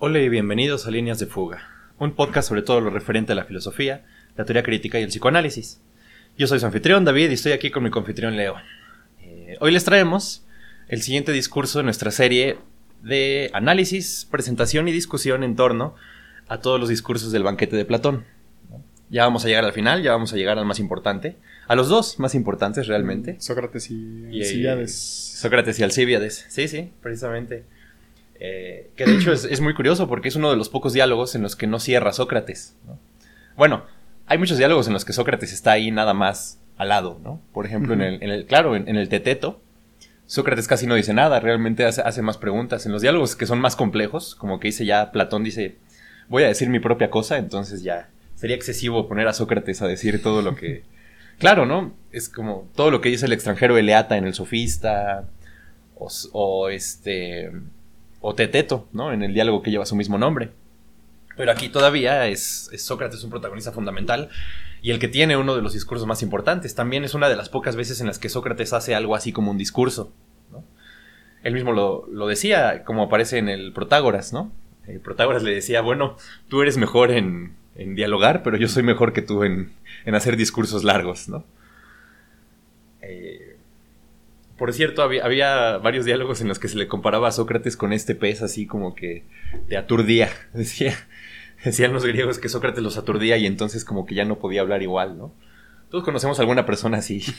Hola y bienvenidos a Líneas de Fuga, un podcast sobre todo lo referente a la filosofía, la teoría crítica y el psicoanálisis. Yo soy su anfitrión David y estoy aquí con mi confitrión Leo. Eh, hoy les traemos el siguiente discurso de nuestra serie de análisis, presentación y discusión en torno a todos los discursos del banquete de Platón. Ya vamos a llegar al final, ya vamos a llegar al más importante, a los dos más importantes realmente. Sócrates y, Y, eh, Alcibíades. Sócrates y Alcibíades. Sí, sí, precisamente. Eh, que de hecho es, es muy curioso porque es uno de los pocos diálogos en los que no cierra Sócrates. ¿no? Bueno, hay muchos diálogos en los que Sócrates está ahí nada más al lado, ¿no? Por ejemplo, en, el, en el- claro, en, en el Teteto, Sócrates casi no dice nada, realmente hace, hace más preguntas. En los diálogos que son más complejos, como que dice ya Platón dice, voy a decir mi propia cosa, entonces ya sería excesivo poner a Sócrates a decir todo lo que... Claro, ¿no? Es como todo lo que dice el extranjero Eleata en el Sofista, o, o este o Teteto, ¿no? En el diálogo que lleva su mismo nombre. Pero aquí todavía es, es Sócrates un protagonista fundamental y el que tiene uno de los discursos más importantes. También es una de las pocas veces en las que Sócrates hace algo así como un discurso. ¿no? Él mismo lo, lo decía, como aparece en el Protágoras, ¿no? El Protágoras le decía, bueno, tú eres mejor en, en dialogar, pero yo soy mejor que tú en, en hacer discursos largos, ¿no? Eh, por cierto, había, había varios diálogos en los que se le comparaba a Sócrates con este pez así como que te aturdía. Decía, decían los griegos que Sócrates los aturdía y entonces como que ya no podía hablar igual, ¿no? Todos conocemos a alguna persona así.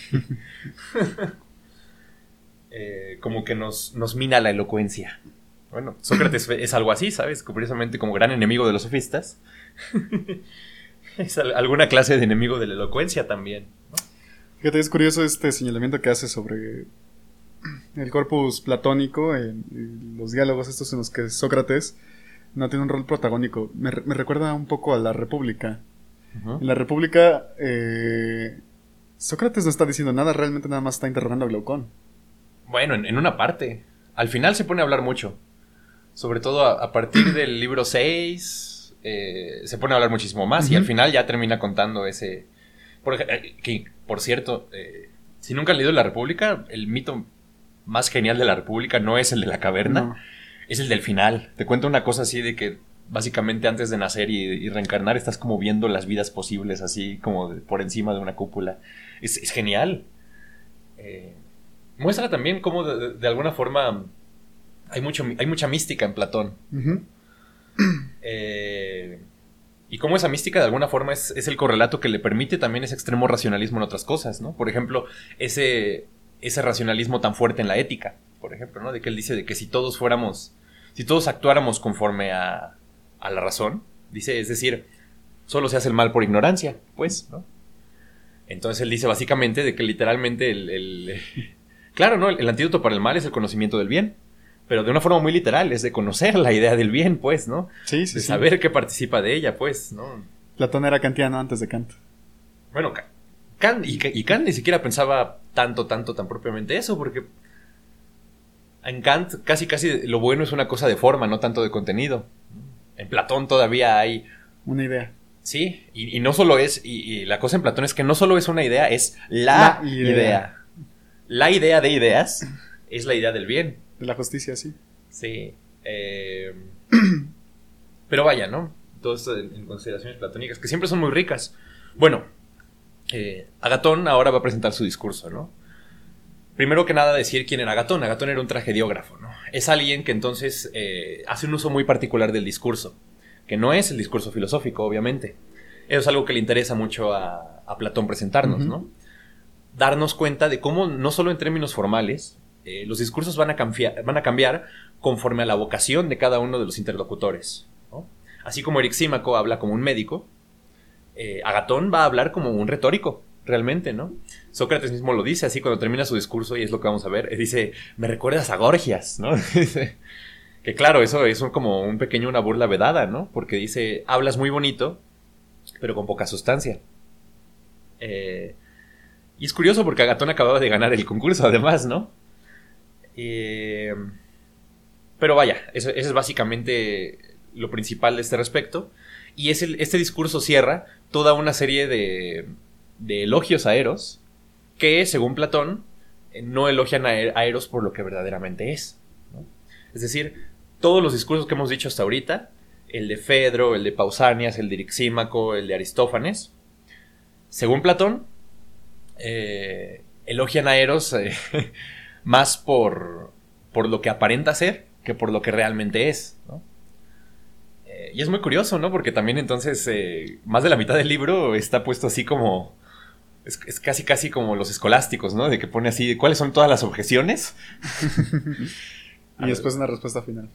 Eh, como que nos, nos mina la elocuencia. Bueno, Sócrates es algo así, ¿sabes? Curiosamente como gran enemigo de los sofistas. es al- alguna clase de enemigo de la elocuencia también. ¿no? Fíjate, es curioso este señalamiento que hace sobre el corpus platónico, en, en los diálogos estos en los que Sócrates no tiene un rol protagónico. Me, re- me recuerda un poco a la República. En la República, eh, Sócrates no está diciendo nada, realmente nada más está interrogando a Glaucón. Bueno, en, en una parte. Al final se pone a hablar mucho. Sobre todo a, a partir del libro 6. eh, se pone a hablar muchísimo más. Y al final ya termina contando ese. Por, eh, que, por cierto, eh, si nunca han leído La República, el mito más genial de la República no es el de la caverna, No. es el del final. Te cuento una cosa así de que básicamente antes de nacer y, y reencarnar estás como viendo las vidas posibles así como por encima de una cúpula. Es, es genial. Eh, muestra también cómo de, alguna forma hay, mucho, hay mucha mística en Platón. Eh, y cómo esa mística de alguna forma es, es el correlato que le permite también ese extremo racionalismo en otras cosas, ¿no? Por ejemplo, ese, ese racionalismo tan fuerte en la ética, por ejemplo, ¿no? De que él dice de que si todos fuéramos, si todos actuáramos conforme a, a la razón, dice, es decir, solo se hace el mal por ignorancia, pues, ¿no? Entonces él dice básicamente de que literalmente el... el- claro, ¿no? El, el antídoto para el mal es el conocimiento del bien, pero de una forma muy literal, es de conocer la idea del bien, pues, ¿no? Sí, sí, de sí. saber que participa de ella, pues, ¿no? Platón era kantiano antes de Kant. Bueno, Ka- Kant, y, y Kant ni siquiera pensaba tanto, tanto, tan propiamente eso, porque en Kant casi, casi lo bueno es una cosa de forma, no tanto de contenido. En Platón todavía hay, Una idea. sí, y, y no solo es, y, y la cosa en Platón es que no solo es una idea, es la, La idea. idea. La idea de ideas es la idea del bien. De la justicia, sí. Sí. eh, pero vaya, ¿no? Todo esto en, en consideraciones platónicas, que siempre son muy ricas. Bueno, eh, Agatón ahora va a presentar su discurso, ¿no? Primero que nada decir quién era Agatón. Agatón era un tragediógrafo, ¿no? Es alguien que entonces eh, hace un uso muy particular del discurso, que no es el discurso filosófico, obviamente. Eso es algo que le interesa mucho a, a Platón presentarnos. ¿no? Darnos cuenta de cómo, no solo en términos formales, eh, los discursos van a, cambiar, van a cambiar conforme a la vocación de cada uno de los interlocutores. ¿no? Así como Erixímaco habla como un médico, eh, Agatón va a hablar como un retórico, realmente, ¿no? Sócrates mismo lo dice así cuando termina su discurso, y es lo que vamos a ver. eh, Dice, me recuerdas a Gorgias, ¿no? Que claro, eso es como un pequeño, una burla vedada, ¿no? Porque dice, hablas muy bonito, pero con poca sustancia. Eh, y es curioso porque Agatón acababa de ganar el concurso, además, ¿no? Pero vaya, eso, es básicamente lo principal de este respecto. Y es este discurso cierra toda una serie de, de elogios a Eros que, según Platón, eh, no elogian a, Er- Eros por lo que verdaderamente es. ¿no? Es decir, todos los discursos que hemos dicho hasta ahorita, el de Fedro, el de Pausanias, el de Irixímaco, el de Aristófanes, según Platón, eh, elogian a Eros eh, más por, por lo que aparenta ser que por lo que realmente es. Eh, y es muy curioso, ¿no? Porque también entonces más de la mitad del libro está puesto así como... Es, es, casi casi como los escolásticos, ¿no? De que pone así, ¿cuáles son todas las objeciones? y después una respuesta final.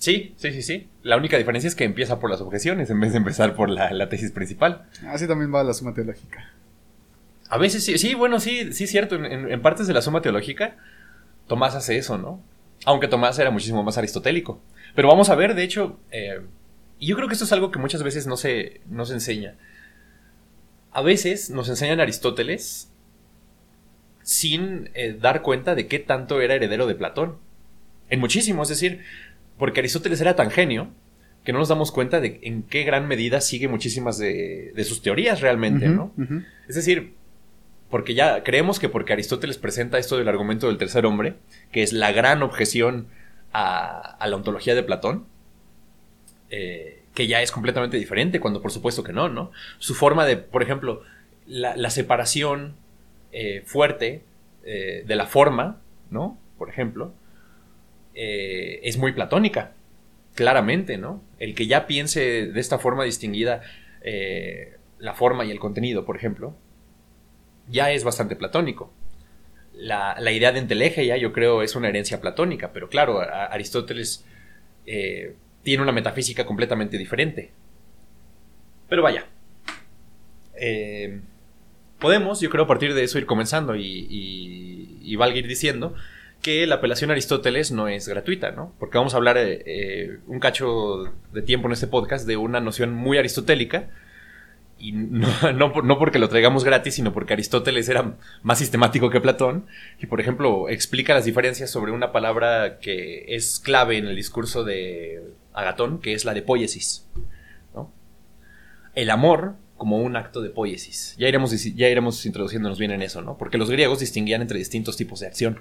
Sí, sí, sí, sí. La única diferencia es que empieza por las objeciones en vez de empezar por la, tesis principal. Así también va la suma teológica. A veces sí, sí, bueno, sí, sí, cierto. En, partes de la suma teológica, Tomás hace eso, ¿no? Aunque Tomás era muchísimo más aristotélico. Pero vamos a ver, de hecho, eh, y yo creo que esto es algo que muchas veces no se, no se enseña. A veces nos enseñan Aristóteles sin eh, dar cuenta de qué tanto era heredero de Platón. En muchísimo, es decir, porque Aristóteles era tan genio que no nos damos cuenta de en qué gran medida sigue muchísimas de, sus teorías realmente, ¿no? Es decir, porque ya creemos que porque Aristóteles presenta esto del argumento del tercer hombre, que es la gran objeción a, la ontología de Platón, eh, que ya es completamente diferente, cuando por supuesto que no, ¿no? Su forma de, por ejemplo, la, separación eh, fuerte eh, de la forma, ¿no? Por ejemplo, es muy platónica, claramente, ¿no? El que ya piense de esta forma distinguida la forma y el contenido, por ejemplo, ya es bastante platónico. La, idea de enteleje ya yo creo es una herencia platónica, pero claro, Aristóteles tiene una metafísica completamente diferente. Pero vaya. podemos, yo creo, a partir de eso ir comenzando y, y, valga ir diciendo que la apelación a Aristóteles no es gratuita, ¿no? Porque vamos a hablar eh, eh, un cacho de tiempo en este podcast de una noción muy aristotélica. Y no, no, porque lo traigamos gratis, sino porque Aristóteles era más sistemático que Platón. Y, por ejemplo, explica las diferencias sobre una palabra que es clave en el discurso de Agatón, que es la de poiesis. El amor como un acto de poiesis. Ya iremos, ya iremos introduciéndonos bien en eso, ¿no? Porque los griegos distinguían entre distintos tipos de acción.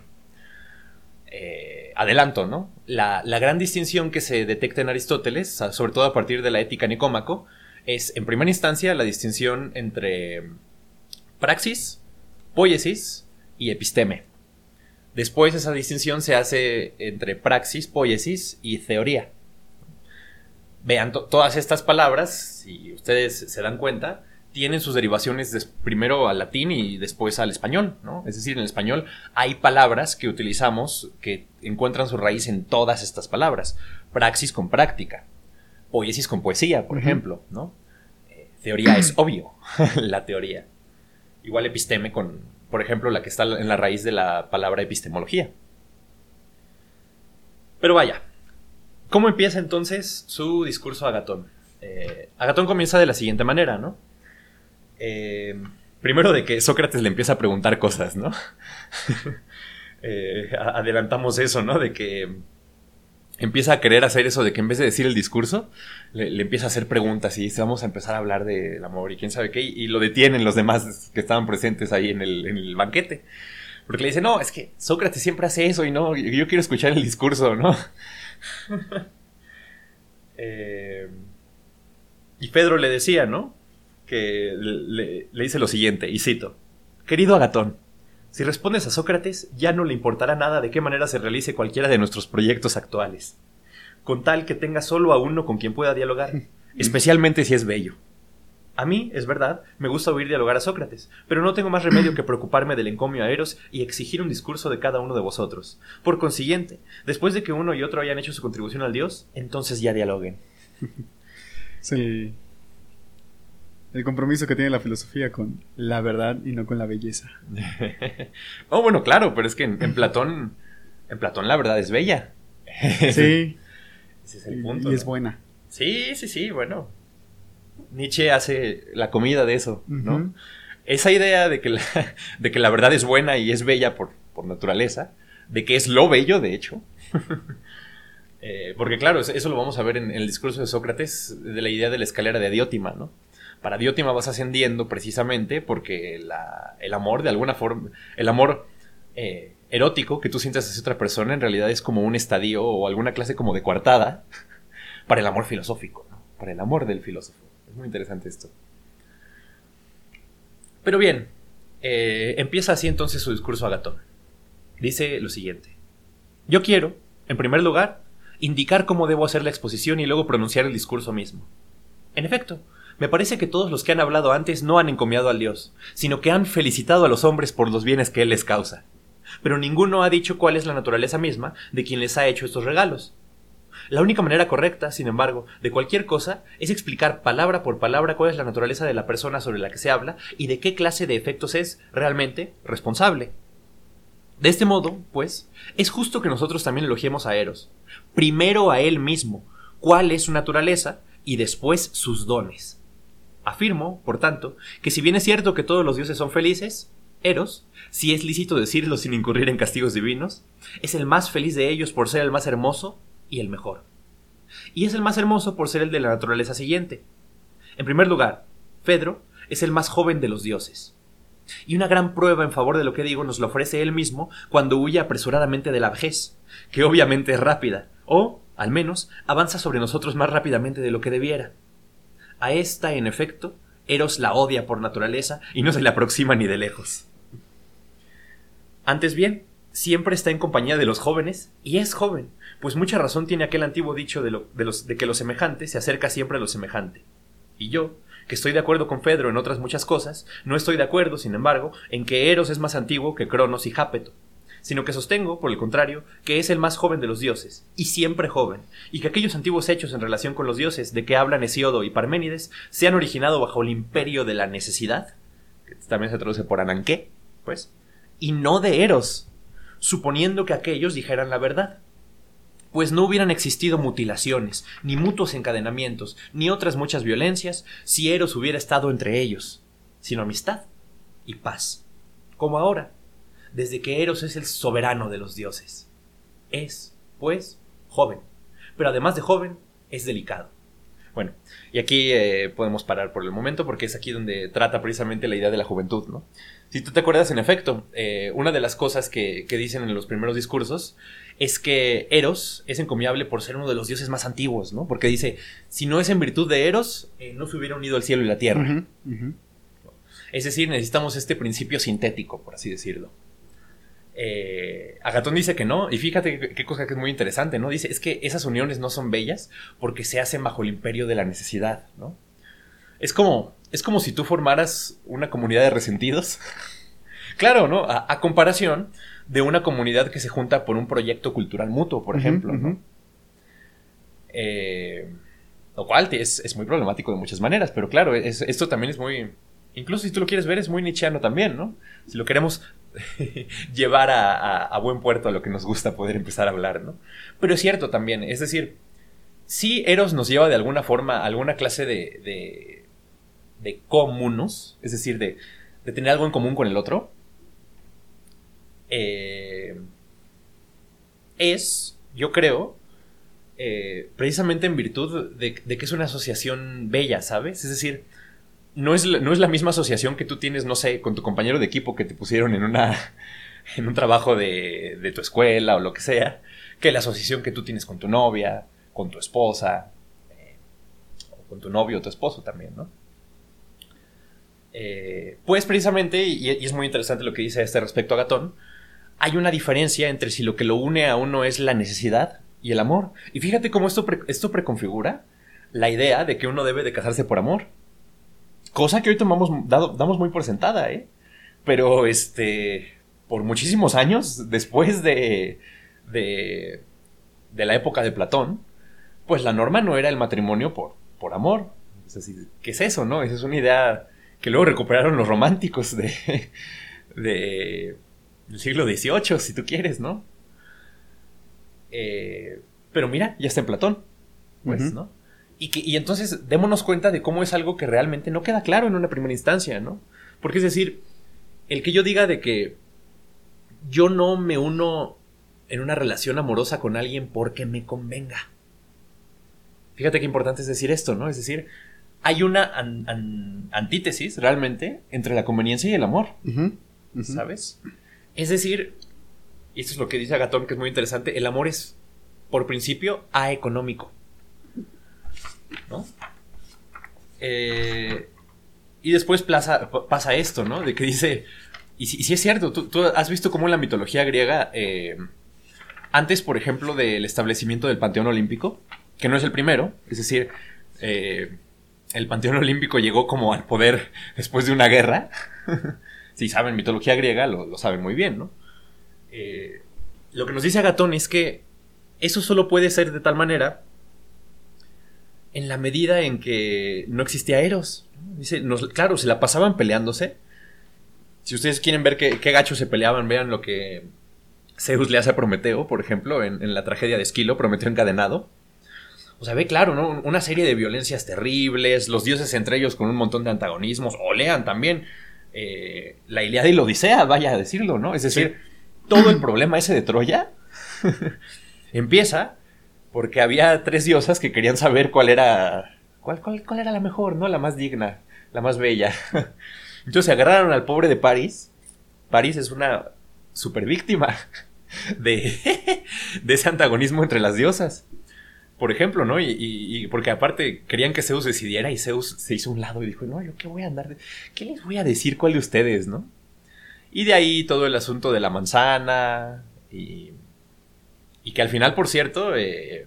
Eh, adelanto, ¿no? La, gran distinción que se detecta en Aristóteles, sobre todo a partir de la ética nicómaco, es en primera instancia la distinción entre praxis, poiesis y episteme. Después esa distinción se hace entre praxis, poiesis y teoría. Vean, todas estas palabras, si ustedes se dan cuenta, tienen sus derivaciones primero al latín y después al español, ¿no? Es decir, en el español hay palabras que utilizamos que encuentran su raíz en todas estas palabras. Praxis con práctica, poiesis con poesía, por ejemplo, ¿no? Eh, teoría es obvio, la teoría. Igual episteme con, por ejemplo, la que está en la raíz de la palabra epistemología. Pero vaya, ¿cómo empieza entonces su discurso Agatón? Eh, Agatón comienza de la siguiente manera, ¿no? Eh, primero de que Sócrates le empieza a preguntar cosas, ¿no? Eh, adelantamos eso, ¿no? De que empieza a querer hacer eso de que en vez de decir el discurso, le, empieza a hacer preguntas y dice, vamos a empezar a hablar del amor y quién sabe qué, y, lo detienen los demás que estaban presentes ahí en el, banquete. Porque le dice, no, es que Sócrates siempre hace eso y no, yo quiero escuchar el discurso, ¿no? Eh, y Pedro le decía, ¿no? que le, dice lo siguiente, y cito, Querido Agatón, si respondes a Sócrates, ya no le importará nada de qué manera se realice cualquiera de nuestros proyectos actuales, con tal que tenga solo a uno con quien pueda dialogar, especialmente si es bello. A mí, es verdad, me gusta oír dialogar a Sócrates, pero no tengo más remedio que preocuparme del encomio a Eros y exigir un discurso de cada uno de vosotros. Por consiguiente, después de que uno y otro hayan hecho su contribución al dios, entonces ya dialoguen. Sí. El compromiso que tiene la filosofía con la verdad y no con la belleza. oh, bueno, claro, pero es que en, Platón, en Platón la verdad es bella. sí. Ese es el punto. Y, es buena. Sí, sí, sí, bueno. Nietzsche hace la comida de eso, ¿no? Esa idea de que, la, de que la verdad es buena y es bella por, naturaleza, de que es lo bello, de hecho. Eh, porque claro, eso lo vamos a ver en, el discurso de Sócrates, de la idea de la escalera de Diótima, ¿no? para Diótima vas ascendiendo precisamente porque el amor, de alguna forma, el amor eh, erótico que tú sientas hacia otra persona en realidad es como un estadio o alguna clase como de coartada para el amor filosófico, ¿no? para el amor del filósofo. Es muy interesante esto. Pero bien, eh, empieza así entonces su discurso Agatón. Dice lo siguiente. Yo quiero, en primer lugar, indicar cómo debo hacer la exposición y luego pronunciar el discurso mismo. En efecto, me parece que todos los que han hablado antes no han encomiado al Dios, sino que han felicitado a los hombres por los bienes que Él les causa. Pero ninguno ha dicho cuál es la naturaleza misma de quien les ha hecho estos regalos. La única manera correcta, sin embargo, de cualquier cosa es explicar palabra por palabra cuál es la naturaleza de la persona sobre la que se habla y de qué clase de efectos es realmente responsable. De este modo, pues, es justo que nosotros también elogiemos a Eros. Primero a él mismo, cuál es su naturaleza, y después sus dones. Afirmo, por tanto, que si bien es cierto que todos los dioses son felices, Eros, si es lícito decirlo sin incurrir en castigos divinos, es el más feliz de ellos por ser el más hermoso y el mejor. Y es el más hermoso por ser el de la naturaleza siguiente. En primer lugar, Fedro es el más joven de los dioses. Y una gran prueba en favor de lo que digo nos lo ofrece él mismo cuando huye apresuradamente de la vejez, que obviamente es rápida, o, al menos, avanza sobre nosotros más rápidamente de lo que debiera. A esta, en efecto, Eros la odia por naturaleza y no se le aproxima ni de lejos. Antes bien, siempre está en compañía de los jóvenes, y es joven, pues mucha razón tiene aquel antiguo dicho de, de que lo semejante se acerca siempre a lo semejante. Y yo, que estoy de acuerdo con Fedro en otras muchas cosas, no estoy de acuerdo, sin embargo, en que Eros es más antiguo que Cronos y Jápeto, sino que sostengo, por el contrario, que es el más joven de los dioses, y siempre joven, y que aquellos antiguos hechos en relación con los dioses de que hablan Hesiodo y Parménides se han originado bajo el imperio de la necesidad, que también se traduce por Ananqué, pues, y no de Eros, suponiendo que aquellos dijeran la verdad pues no hubieran existido mutilaciones, ni mutuos encadenamientos, ni otras muchas violencias, si Eros hubiera estado entre ellos, sino amistad y paz, como ahora, desde que Eros es el soberano de los dioses. Es, pues, joven, pero además de joven, es delicado. Bueno, y aquí eh, podemos parar por el momento porque es aquí donde trata precisamente la idea de la juventud, ¿no? Si tú te acuerdas, en efecto, eh, una de las cosas que, que, dicen en los primeros discursos es que Eros es encomiable por ser uno de los dioses más antiguos, ¿no? Porque dice, si no es en virtud de Eros, eh, no se hubiera unido el cielo y la tierra. Es decir, necesitamos este principio sintético, por así decirlo. Eh, Agatón dice que no, y fíjate qué cosa que es muy interesante, ¿no? Dice, es que esas uniones no son bellas porque se hacen bajo el imperio de la necesidad, ¿no? Es como, es como si tú formaras una comunidad de resentidos. claro, ¿no? A, comparación de una comunidad que se junta por un proyecto cultural mutuo, por ejemplo, ¿no? Eh, lo cual es, muy problemático de muchas maneras, pero claro, esto también es muy... Incluso si tú lo quieres ver, es muy nichiano también, ¿no? Si lo queremos llevar a, buen puerto a lo que nos gusta poder empezar a hablar, ¿no? Pero es cierto también, es decir, si Eros nos lleva de alguna forma a alguna clase de de comunos, es decir, de, tener algo en común con el otro, eh, es, yo creo, eh, precisamente en virtud de, que es una asociación bella, ¿sabes? Es decir, no es, no es, la misma asociación que tú tienes, no sé, con tu compañero de equipo que te pusieron en una en un trabajo de, de tu escuela o lo que sea, que la asociación que tú tienes con tu novia, con tu esposa, eh, o con tu novio o tu esposo también, ¿no? Pues precisamente, y, es muy interesante lo que dice este respecto a Gatón, hay una diferencia entre si lo que lo une a uno es la necesidad y el amor. Y fíjate cómo esto, esto preconfigura la idea de que uno debe de casarse por amor. Cosa que hoy tomamos, damos muy por sentada, ¿eh? Pero este, por muchísimos años después de, de, de la época de Platón, pues la norma no era el matrimonio por, por amor. Es ¿qué es eso, no? Esa es una idea que luego recuperaron los románticos de del siglo XVIII, si tú quieres, ¿no? Eh, pero mira, ya está en Platón, pues, ¿no? Y, que, y entonces démonos cuenta de cómo es algo que realmente no queda claro en una primera instancia, ¿no? Porque es decir, el que yo diga de que yo no me uno en una relación amorosa con alguien porque me convenga. Fíjate qué importante es decir esto, ¿no? Es decir, hay una antítesis realmente entre la conveniencia y el amor. ¿Sabes? Es decir, y esto es lo que dice Agatón, que es muy interesante, el amor es, por principio, aeconómico. ¿No? Eh, y después pasa esto, ¿no? De que dice, y si, es cierto, tú, has visto cómo en la mitología griega, eh, antes, por ejemplo, del establecimiento del Panteón Olímpico, que no es el primero, es decir, eh, el Panteón Olímpico llegó como al poder después de una guerra. si saben mitología griega, lo, saben muy bien, ¿no? Eh, lo que nos dice Agatón es que eso solo puede ser de tal manera en la medida en que no existía Eros. Dice, claro, se la pasaban peleándose. Si ustedes quieren ver qué, qué gachos se peleaban, vean lo que Zeus le hace a Prometeo, por ejemplo, en, en la tragedia de Esquilo, Prometeo encadenado. O sea, ve claro, ¿no? Una serie de violencias terribles, los dioses entre ellos con un montón de antagonismos, o lean también eh, la Iliada y la Odisea, vaya a decirlo, ¿no? Es decir, todo el problema ese de Troya empieza porque había tres diosas que querían saber cuál era, cuál, cuál, era la mejor, ¿no? La más digna, la más bella. Entonces se agarraron al pobre de París. París es una super víctima de, de ese antagonismo entre las diosas por ejemplo, ¿no? Y, porque aparte querían que Zeus decidiera y Zeus se hizo un lado y dijo, no, yo qué voy a andar, ¿qué les voy a decir cuál de ustedes, ¿no? Y de ahí todo el asunto de la manzana y, y que al final, por cierto, eh,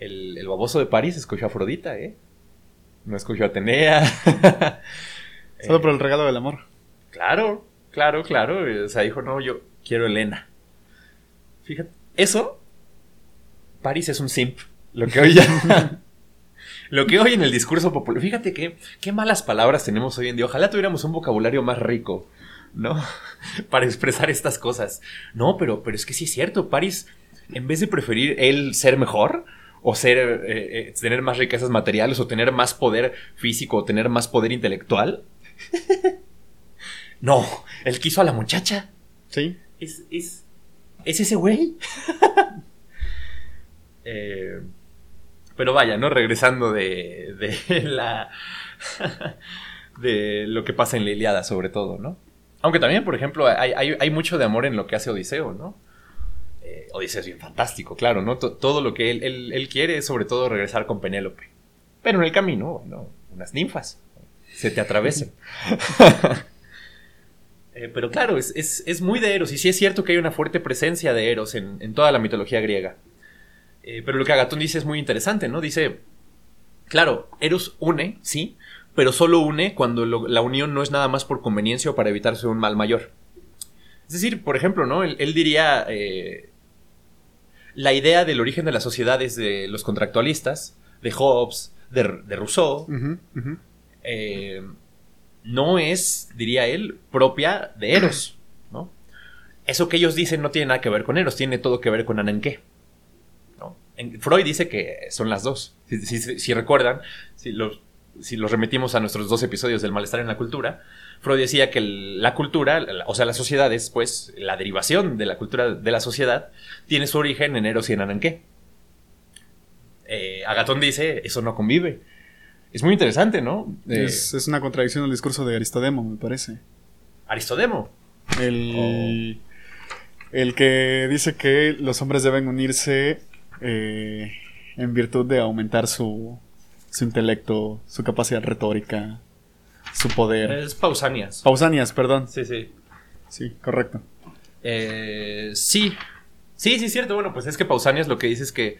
el, el, baboso de París escogió a Afrodita, ¿eh? No escogió a Atenea. Solo por el regalo del amor. Claro, claro, claro. O sea, dijo, no, yo quiero Elena. Fíjate, eso París es un simp. Lo que hoy ya. lo que hoy en el discurso popular. Fíjate que, qué malas palabras tenemos hoy en día. Ojalá tuviéramos un vocabulario más rico, ¿no? Para expresar estas cosas. No, pero, pero es que sí es cierto. París, en vez de preferir él ser mejor, o ser, eh, eh, tener más riquezas materiales, o tener más poder físico, o tener más poder intelectual. no, él quiso a la muchacha. Sí. Es, es, es ese güey. Eh, pero vaya, ¿no? Regresando de, de la... de lo que pasa en la Iliada, sobre todo, ¿no? Aunque también, por ejemplo, hay, mucho de amor en lo que hace Odiseo, ¿no? Eh, Odiseo es bien fantástico, claro, ¿no? todo lo que él, quiere es sobre todo regresar con Penélope. Pero en el camino, bueno, unas ninfas se te atravesan. Eh, pero claro, es, muy de Eros, y sí es cierto que hay una fuerte presencia de Eros en toda la mitología griega. Eh, pero lo que Agatón dice es muy interesante, ¿no? Dice, claro, Eros une, sí, pero solo une cuando la unión no es nada más por conveniencia o para evitarse un mal mayor. Es decir, por ejemplo, ¿no? Él, diría, eh, la idea del origen de la sociedad es de los contractualistas, de Hobbes, de, Rousseau, eh, no es, diría él, propia de Eros, ¿no? Eso que ellos dicen no tiene nada que ver con Eros, tiene todo que ver con Ananqué. Freud dice que son las dos. Si, recuerdan, si los, si los remitimos a nuestros dos episodios del malestar en la cultura, Freud decía que la cultura, o sea, las sociedades, pues, la derivación de la cultura de la sociedad, tiene su origen en Eros y en Ananqué. Eh, Agatón dice, eso no convive. Es muy interesante, ¿no? es, una contradicción al discurso de Aristodemo, me parece. ¿Aristodemo? El, oh. el que dice que los hombres deben unirse eh, en virtud de aumentar su, su intelecto, su capacidad retórica, su poder. Es Pausanias. Pausanias, perdón. Sí, sí. Sí, correcto. Eh, sí. Sí, sí, cierto. Bueno, pues es que Pausanias lo que dice es que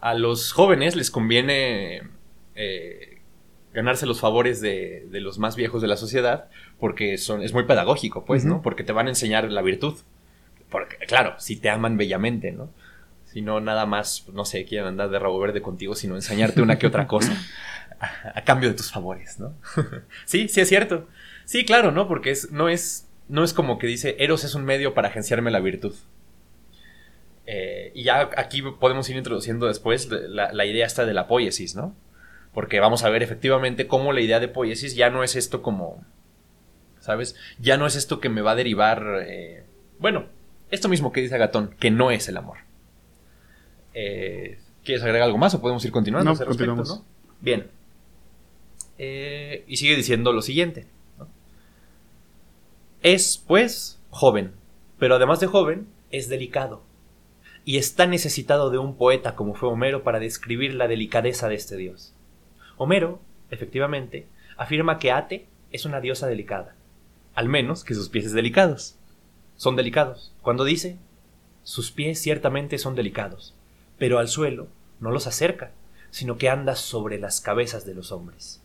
a los jóvenes les conviene eh, ganarse los favores de, de, los más viejos de la sociedad porque son, es muy pedagógico, pues, ¿no? Porque te van a enseñar la virtud. Porque, claro, si te aman bellamente, ¿no? Sino nada más, no sé, quieren andar de rabo verde contigo, sino enseñarte una que otra cosa a, cambio de tus favores, ¿no? sí, sí es cierto. Sí, claro, ¿no? Porque es, no, es, no es como que dice, Eros es un medio para agenciarme la virtud. Eh, y ya aquí podemos ir introduciendo después la, la, idea esta de la poiesis, ¿no? Porque vamos a ver efectivamente cómo la idea de poiesis ya no es esto como, ¿sabes? Ya no es esto que me va a derivar, eh, bueno, esto mismo que dice Agatón, que no es el amor. Eh, ¿Quieres agregar algo más o podemos ir continuando? No. Bien. Eh, y sigue diciendo lo siguiente. Es, pues, joven, pero además de joven, es delicado. Y está necesitado de un poeta como fue Homero para describir la delicadeza de este dios. Homero, efectivamente, afirma que Ate es una diosa delicada, al menos que sus pies delicados. Son delicados. Cuando dice, sus pies ciertamente son delicados, pero al suelo no los acerca, sino que anda sobre las cabezas de los hombres.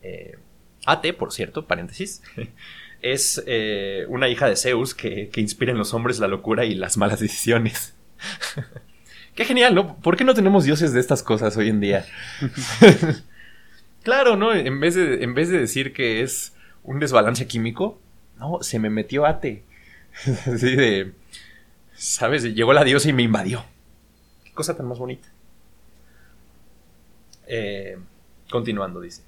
Eh, Ate, por cierto, paréntesis, es eh, una hija de Zeus que, que, inspira en los hombres la locura y las malas decisiones. Qué genial, ¿no? ¿Por qué no tenemos dioses de estas cosas hoy en día? claro, ¿no? En vez, de, en vez de decir que es un desbalance químico, no, se me metió Ate. Así de... ¿Sabes? Llegó la diosa y me invadió. Cosa tan más bonita. Eh, continuando, dice.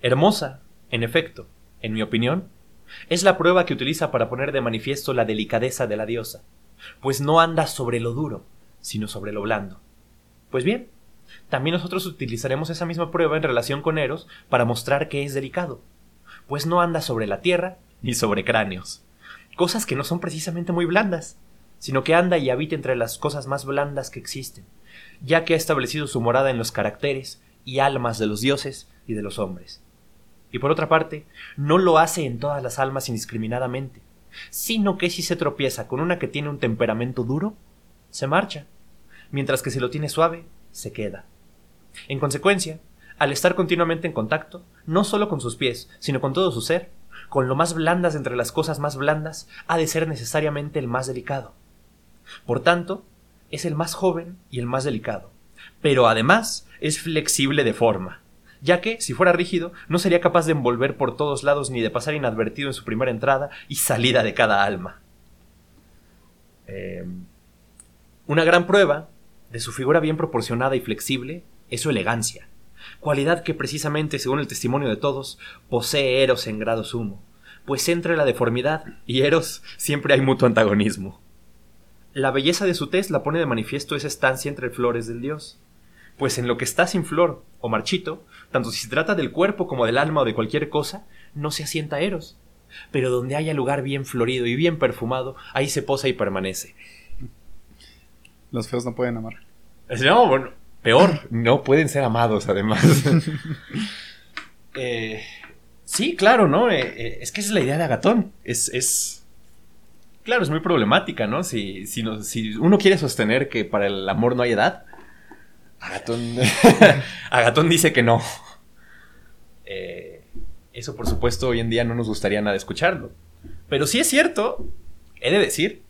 Hermosa, en efecto, en mi opinión, es la prueba que utiliza para poner de manifiesto la delicadeza de la diosa, pues no anda sobre lo duro, sino sobre lo blando. Pues bien, también nosotros utilizaremos esa misma prueba en relación con Eros para mostrar que es delicado, pues no anda sobre la tierra ni sobre cráneos, cosas que no son precisamente muy blandas, sino que anda y habita entre las cosas más blandas que existen, ya que ha establecido su morada en los caracteres y almas de los dioses y de los hombres. Y por otra parte, no lo hace en todas las almas indiscriminadamente, sino que si se tropieza con una que tiene un temperamento duro, se marcha, mientras que si lo tiene suave, se queda. En consecuencia, al estar continuamente en contacto, no solo con sus pies, sino con todo su ser, con lo más blandas entre las cosas más blandas, ha de ser necesariamente el más delicado. Por tanto, es el más joven y el más delicado, pero además es flexible de forma, ya que, si fuera rígido, no sería capaz de envolver por todos lados ni de pasar inadvertido en su primera entrada y salida de cada alma. Em, una gran prueba de su figura bien proporcionada y flexible es su elegancia, cualidad que precisamente, según el testimonio de todos, posee Eros en grado sumo, pues entre la deformidad y Eros siempre hay mutuo antagonismo. La belleza de su tez la pone de manifiesto esa estancia entre flores del dios. Pues en lo que está sin flor o marchito, tanto si se trata del cuerpo como del alma o de cualquier cosa, no se asienta Eros. Pero donde haya lugar bien florido y bien perfumado, ahí se posa y permanece. Los feos no pueden amar. No, bueno, peor, no pueden ser amados además. Eh, sí, claro, ¿no? Eh, eh, es que esa es la idea de Agatón. Es, es, Claro, es muy problemática, ¿no? Si, si, si uno quiere sostener que para el amor no hay edad, Agatón, dice que no. Eh, eso, por supuesto, hoy en día no nos gustaría nada escucharlo. Pero sí es cierto, he de decir,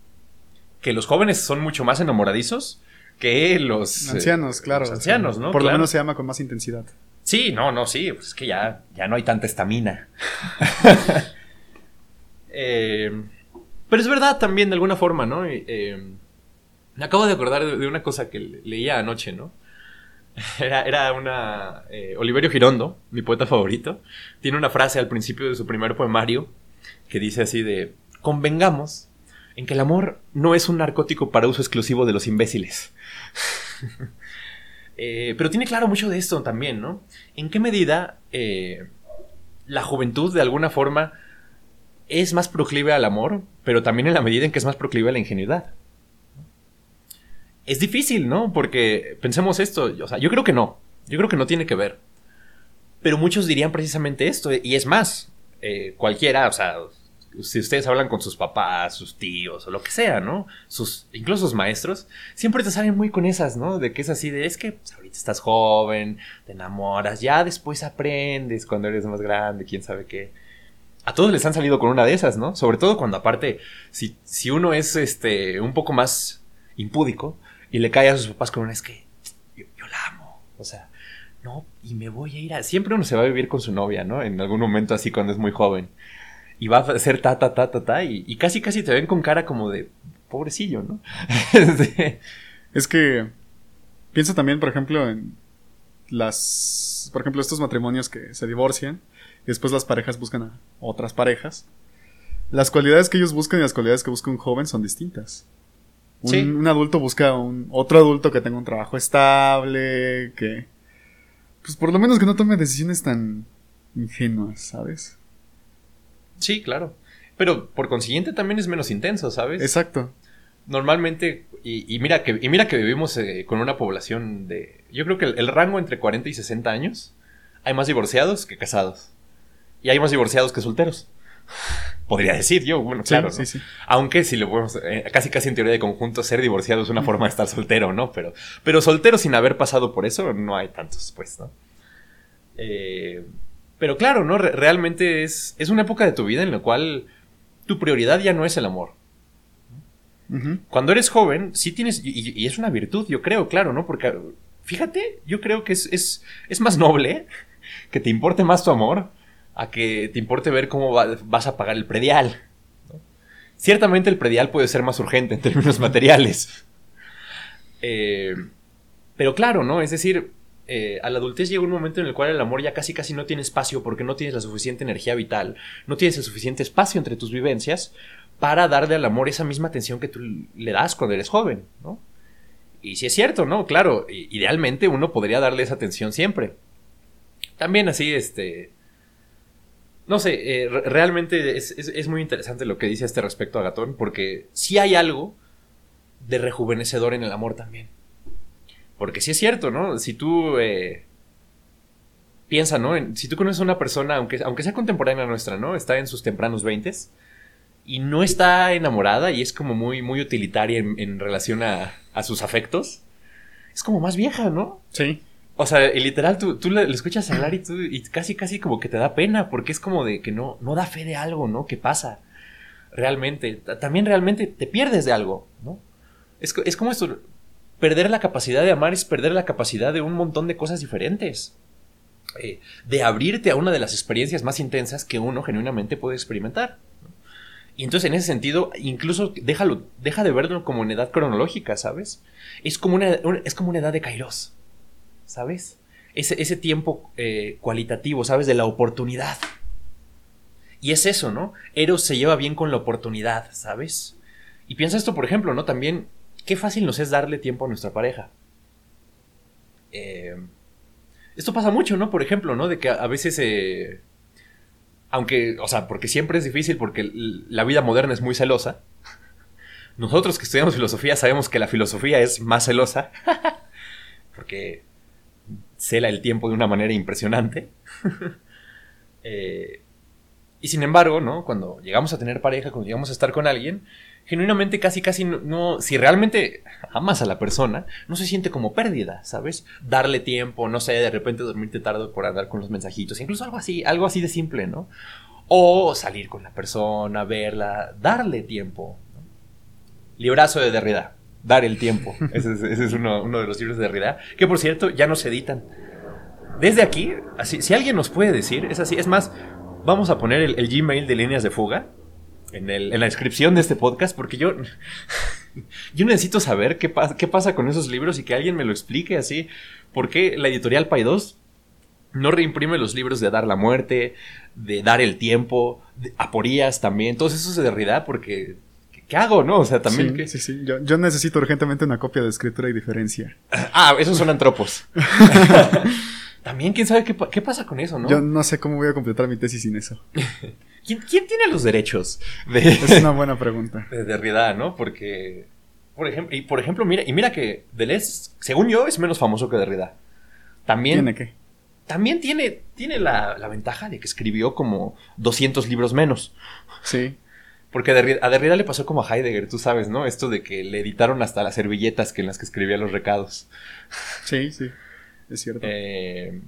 que los jóvenes son mucho más enamoradizos que los eh, ancianos, claro. Los ancianos, ¿no? Por lo menos se llama con más intensidad. Sí, no, no, sí, pues es que ya, ya no hay tanta estamina. eh, pero es verdad también, de alguna forma, ¿no? Eh, me acabo de acordar de, una cosa que leía anoche, ¿no? Era, era una... Eh, Oliverio Girondo, mi poeta favorito, tiene una frase al principio de su primer poemario que dice así de... Convengamos en que el amor no es un narcótico para uso exclusivo de los imbéciles. Eh, pero tiene claro mucho de esto también, ¿no? ¿En qué medida la juventud de alguna forma es más proclive al amor, pero también en la medida en que es más proclive a la ingenuidad. Es difícil, ¿no? Porque pensemos esto, o sea, yo creo que no, yo creo que no tiene que ver. Pero muchos dirían precisamente esto, y es más, eh, cualquiera, o sea, si ustedes hablan con sus papás, sus tíos o lo que sea, ¿no? Sus, incluso sus maestros, siempre te salen muy con esas, ¿no? De que es así de, es que pues, ahorita estás joven, te enamoras, ya después aprendes cuando eres más grande, quién sabe qué a todos les han salido con una de esas, ¿no? Sobre todo cuando aparte, si, si uno es este un poco más impúdico y le cae a sus papás con una es que yo, la amo. O sea, no, y me voy a ir a. Siempre uno se va a vivir con su novia, ¿no? En algún momento así cuando es muy joven. Y va a ser ta, ta, ta, ta, ta. Y, y casi, casi te ven con cara como de pobrecillo, ¿no? es que pienso también, por ejemplo, en las. Por ejemplo, estos matrimonios que se divorcian y después las parejas buscan a otras parejas. Las cualidades que ellos buscan y las cualidades que busca un joven son distintas. Un, adulto busca un otro adulto que tenga un trabajo estable, que pues por lo menos que no tome decisiones tan ingenuas, ¿sabes? Sí, claro. Pero por consiguiente también es menos intenso, ¿sabes? Exacto. Normalmente, y, mira, que, y mira que vivimos eh, con una población de... Yo creo que el, rango entre 40 y 60 años, hay más divorciados que casados. Y hay más divorciados que solteros. Podría decir yo, bueno, claro. Sí, sí. Aunque si lo podemos, eh, casi casi en teoría de conjunto, ser divorciado es una forma de estar soltero, ¿no? Pero, pero soltero sin haber pasado por eso, no hay tantos, pues, ¿no? Eh, pero claro, ¿no? realmente es, es una época de tu vida en la cual tu prioridad ya no es el amor. Cuando eres joven, sí tienes, y, es una virtud, yo creo, claro, ¿no? Porque, fíjate, yo creo que es, es, es más noble que te importe más tu amor a que te importe ver cómo vas a pagar el predial. Ciertamente el predial puede ser más urgente en términos materiales. Eh, pero claro, ¿no? Es decir, eh, a la adultez llega un momento en el cual el amor ya casi casi no tiene espacio porque no tienes la suficiente energía vital, no tienes el suficiente espacio entre tus vivencias para darle al amor esa misma atención que tú le das cuando eres joven, ¿no? Y si es cierto, ¿no? Claro, idealmente uno podría darle esa atención siempre. También así, este... No sé, eh, realmente es, muy interesante lo que dice a este respecto Agatón, porque si hay algo de rejuvenecedor en el amor también. Porque sí es cierto, ¿no? Si tú eh, piensa, ¿no? si tú conoces a una persona, aunque, aunque sea contemporánea nuestra, ¿no? Está en sus tempranos veintes y no está enamorada y es como muy, muy utilitaria en, relación a, a, sus afectos, es como más vieja, ¿no? Sí. O sea, literal, tú, tú le, escuchas hablar y, tú, y casi, casi como que te da pena, porque es como de que no, no da fe de algo, ¿no? ¿Qué pasa? Realmente. También realmente te pierdes de algo, ¿no? Es, es como esto, perder la capacidad de amar es perder la capacidad de un montón de cosas diferentes. Eh, de abrirte a una de las experiencias más intensas que uno genuinamente puede experimentar. Y entonces en ese sentido, incluso déjalo, deja de verlo como una edad cronológica, ¿sabes? Es como una, es como una edad de Kairos, ¿sabes? Ese, ese tiempo eh, cualitativo, ¿sabes? De la oportunidad. Y es eso, ¿no? Eros se lleva bien con la oportunidad, ¿sabes? Y piensa esto, por ejemplo, ¿no? También qué fácil nos es darle tiempo a nuestra pareja. Eh, esto pasa mucho, ¿no? Por ejemplo, ¿no? De que a veces... Eh, aunque, o sea, porque siempre es difícil porque la vida moderna es muy celosa. Nosotros que estudiamos filosofía sabemos que la filosofía es más celosa. porque cela el tiempo de una manera impresionante. Eh, y sin embargo, ¿no? Cuando llegamos a tener pareja, cuando llegamos a estar con alguien, genuinamente casi casi no, si realmente amas a la persona, no se siente como pérdida, ¿sabes? Darle tiempo, no sé, de repente dormirte tarde por andar con los mensajitos, incluso algo así, algo así de simple, ¿no? O salir con la persona, verla, darle tiempo. Librazo de Derrida, dar el tiempo. Ese es, uno, de los libros de Derrida, que por cierto ya no se editan. Desde aquí, así, si alguien nos puede decir, es así, es más, vamos a poner el Gmail de líneas de fuga en, la descripción de este podcast porque yo, yo necesito saber qué, qué pasa con esos libros y que alguien me lo explique así. ¿Por qué la editorial Paidós no reimprime los libros de Dar la Muerte, de Dar el Tiempo, de Aporías también, todos esos de Derrida? Porque ¿qué hago, no? O sea, también. Sí, sí, sí. Yo, yo, necesito urgentemente una copia de escritura y diferencia. Ah, esos son antropos. también, quién sabe qué, qué, pasa con eso, ¿no? Yo no sé cómo voy a completar mi tesis sin eso. ¿Quién, tiene los derechos de... Es una buena pregunta. De Derrida, ¿no? Porque... Por ejemplo, y por ejemplo, mira, y mira que Deleuze, según yo, es menos famoso que Derrida. También... ¿Tiene qué? También tiene, tiene la, ventaja de que escribió como 200 libros menos. Sí. Porque a Derrida, le pasó como a Heidegger, tú sabes, ¿no? Esto de que le editaron hasta las servilletas que en las que escribía los recados. Sí, sí, es cierto. Eh,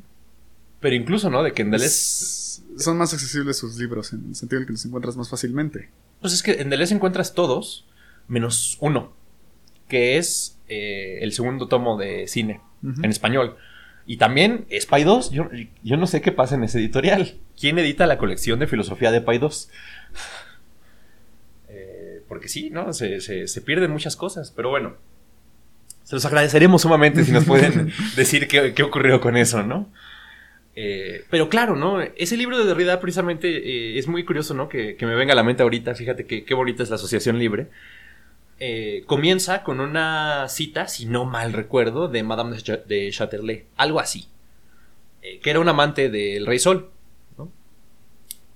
pero incluso, ¿no? De que en Deleuze son más accesibles sus libros, en el sentido de que los encuentras más fácilmente. Pues es que en Deleuze encuentras todos, menos uno, que es eh, el segundo tomo de cine, en español. Y también es Pay 2. Yo, yo, no sé qué pasa en ese editorial. ¿Quién edita la colección de filosofía de Pay 2? Porque sí, ¿no? Se, se, pierden muchas cosas. Pero bueno, se los agradeceremos sumamente si nos pueden decir qué, qué ocurrió con eso, ¿no? Eh, pero claro, ¿no? Ese libro de Derrida precisamente eh, es muy curioso, ¿no? Que, me venga a la mente ahorita, fíjate que, qué bonita es la asociación libre. Eh, comienza con una cita, si no mal recuerdo, de Madame de Châtelet, algo así, que era un amante del Rey Sol.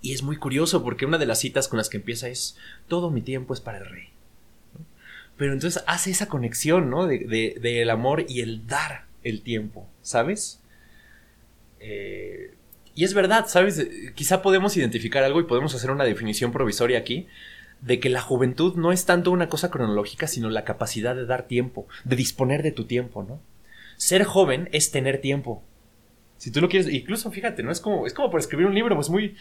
Y es muy curioso porque una de las citas con las que empieza es, todo mi tiempo es para el rey. Pero entonces hace esa conexión, ¿no? Del de, amor y el dar el tiempo, ¿sabes? Eh, y es verdad, ¿sabes? Quizá podemos identificar algo y podemos hacer una definición provisoria aquí de que la juventud no es tanto una cosa cronológica, sino la capacidad de dar tiempo, de disponer de tu tiempo, ¿no? Ser joven es tener tiempo. Si tú lo quieres, incluso fíjate, ¿no? Es como, es como por escribir un libro, pues muy.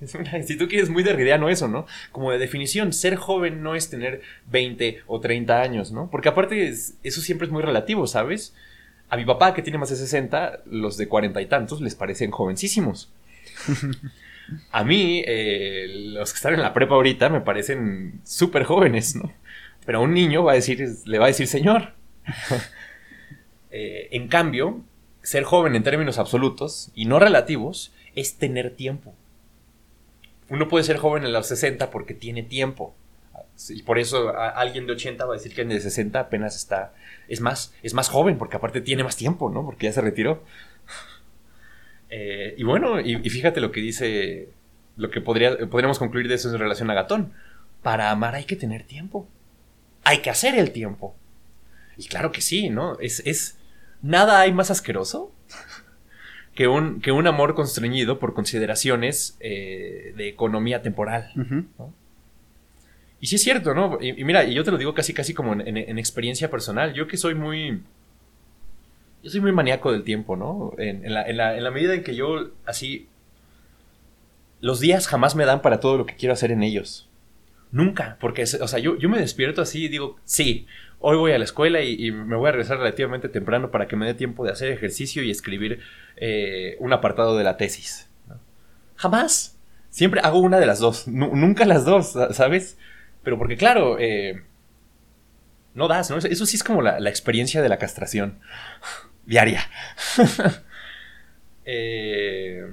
si tú quieres, muy derridiano eso, ¿no? Como de definición, ser joven no es tener 20 o 30 años, ¿no? Porque aparte, eso siempre es muy relativo, ¿sabes? A mi papá, que tiene más de 60, los de 40 y tantos les parecen jovencísimos. A mí, eh, los que están en la prepa ahorita me parecen súper jóvenes, ¿no? Pero a un niño va a decir, le va a decir señor. Eh, en cambio, ser joven en términos absolutos y no relativos es tener tiempo. Uno puede ser joven en los 60 porque tiene tiempo. Y por eso alguien de 80 va a decir que en de 60 apenas está. Es más, es más joven, porque aparte tiene más tiempo, ¿no? Porque ya se retiró. Eh, y bueno, y, fíjate lo que dice. Lo que podría, podríamos concluir de eso en relación a Gatón. Para amar hay que tener tiempo. Hay que hacer el tiempo. Y claro que sí, ¿no? Es, es, nada hay más asqueroso que un, que un amor constreñido por consideraciones eh, de economía temporal. Y sí es cierto, ¿no? Y, mira, y yo te lo digo casi, casi como en, experiencia personal. Yo que soy muy... Yo soy muy maníaco del tiempo, ¿no? En, la, en la medida en que yo así... Los días jamás me dan para todo lo que quiero hacer en ellos. Nunca, porque, o sea, yo, yo me despierto así y digo, sí, hoy voy a la escuela y, me voy a regresar relativamente temprano para que me dé tiempo de hacer ejercicio y escribir eh, un apartado de la tesis. Jamás. Siempre hago una de las dos. nunca las dos, ¿sabes? Pero porque, claro, eh, no das, ¿no? Eso sí es como la, experiencia de la castración diaria. Eh,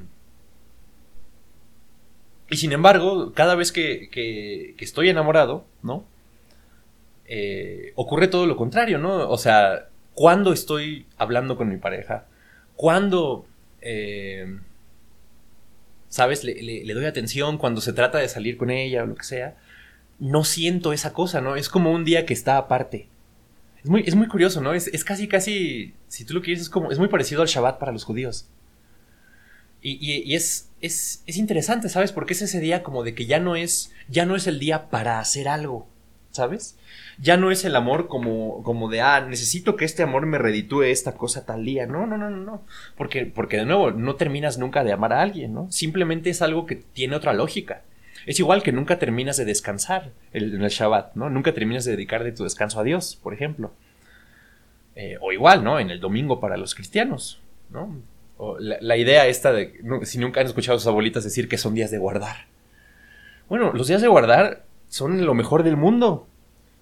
y sin embargo, cada vez que, que estoy enamorado, ¿no? Eh, ocurre todo lo contrario, ¿no? O sea, cuando estoy hablando con mi pareja, cuando, eh, ¿sabes? Le, doy atención cuando se trata de salir con ella o lo que sea, no siento esa cosa, ¿no? Es como un día que está aparte. Es muy, es muy curioso, ¿no? Es, casi, casi, si tú lo quieres, es como, es muy parecido al Shabbat para los judíos. Y, es, es, es interesante, ¿sabes? Porque es ese día como de que ya no es, ya no es el día para hacer algo, ¿sabes? Ya no es el amor como, como de, ah, necesito que este amor me reditúe esta cosa tal día. No, no, no, no, no. Porque, porque de nuevo, no terminas nunca de amar a alguien, ¿no? Simplemente es algo que tiene otra lógica. Es igual que nunca terminas de descansar en el Shabbat, ¿no? Nunca terminas de dedicar de tu descanso a Dios, por ejemplo. Eh, o igual, ¿no? En el domingo para los cristianos, ¿no? O la, idea esta de, si nunca han escuchado a sus abuelitas decir que son días de guardar. Bueno, los días de guardar son lo mejor del mundo.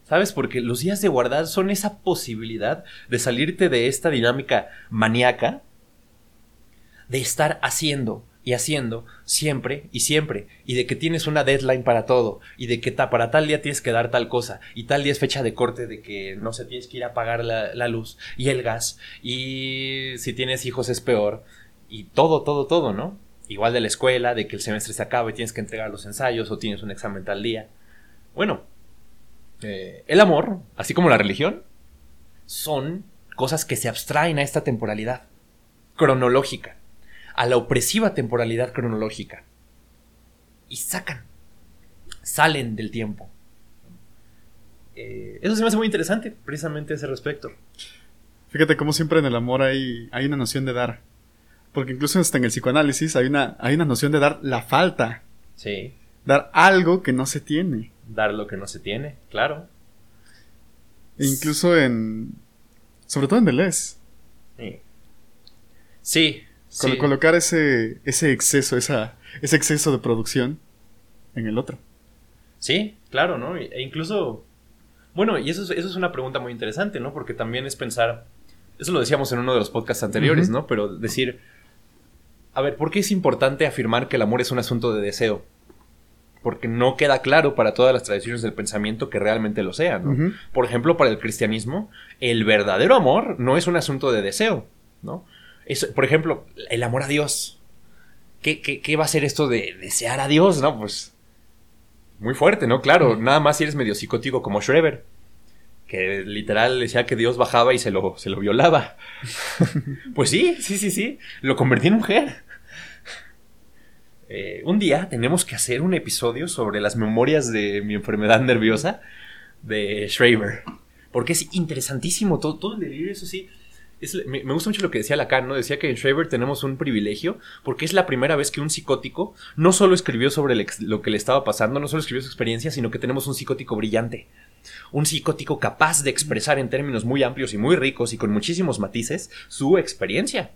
¿Sabes? Porque los días de guardar son esa posibilidad de salirte de esta dinámica maníaca de estar haciendo y haciendo siempre y siempre y de que tienes una deadline para todo y de que para tal día tienes que dar tal cosa y tal día es fecha de corte de que no sé tienes que ir a pagar la, la luz y el gas y si tienes hijos es peor y todo todo todo no igual de la escuela de que el semestre se acaba y tienes que entregar los ensayos o tienes un examen tal día bueno eh, el amor, así como la religión, son cosas que se abstraen a esta temporalidad cronológica, a la opresiva temporalidad cronológica, y sacan, salen del tiempo. Eh, eso se me hace muy interesante, precisamente a ese respecto. Fíjate cómo siempre en el amor hay, hay una noción de dar. Porque incluso hasta en el psicoanálisis hay una, hay una noción de dar la falta. Sí. Dar algo que no se tiene dar lo que no se tiene, claro. E incluso en. Sobre todo en Deleuze. Sí. Sí. Colocar ese, ese exceso, esa, ese exceso de producción en el otro. Sí, claro, ¿no? E incluso. Bueno, y eso es, eso es una pregunta muy interesante, ¿no? Porque también es pensar. Eso lo decíamos en uno de los podcasts anteriores, ¿no? Pero decir. A ver, ¿por qué es importante afirmar que el amor es un asunto de deseo? Porque no queda claro para todas las tradiciones del pensamiento que realmente lo sean. Por ejemplo, para el cristianismo, el verdadero amor no es un asunto de deseo, ¿no? Es, por ejemplo, el amor a Dios. ¿qué, qué, qué va a ser esto de desear a Dios? No, pues muy fuerte, ¿no? Claro, nada más si eres medio psicótico como Schreber, que literal decía que Dios bajaba y se lo, se lo violaba. pues sí, sí, sí, sí, lo convertí en mujer. Eh, un día tenemos que hacer un episodio sobre las memorias de mi enfermedad nerviosa de Schreiber. Porque es interesantísimo todo, el delirio, eso sí. me, gusta mucho lo que decía Lacan, ¿no? Decía que en Schreiber tenemos un privilegio porque es la primera vez que un psicótico no solo escribió sobre lo que le estaba pasando, no solo escribió su experiencia, sino que tenemos un psicótico brillante. Un psicótico capaz de expresar en términos muy amplios y muy ricos y con muchísimos matices su experiencia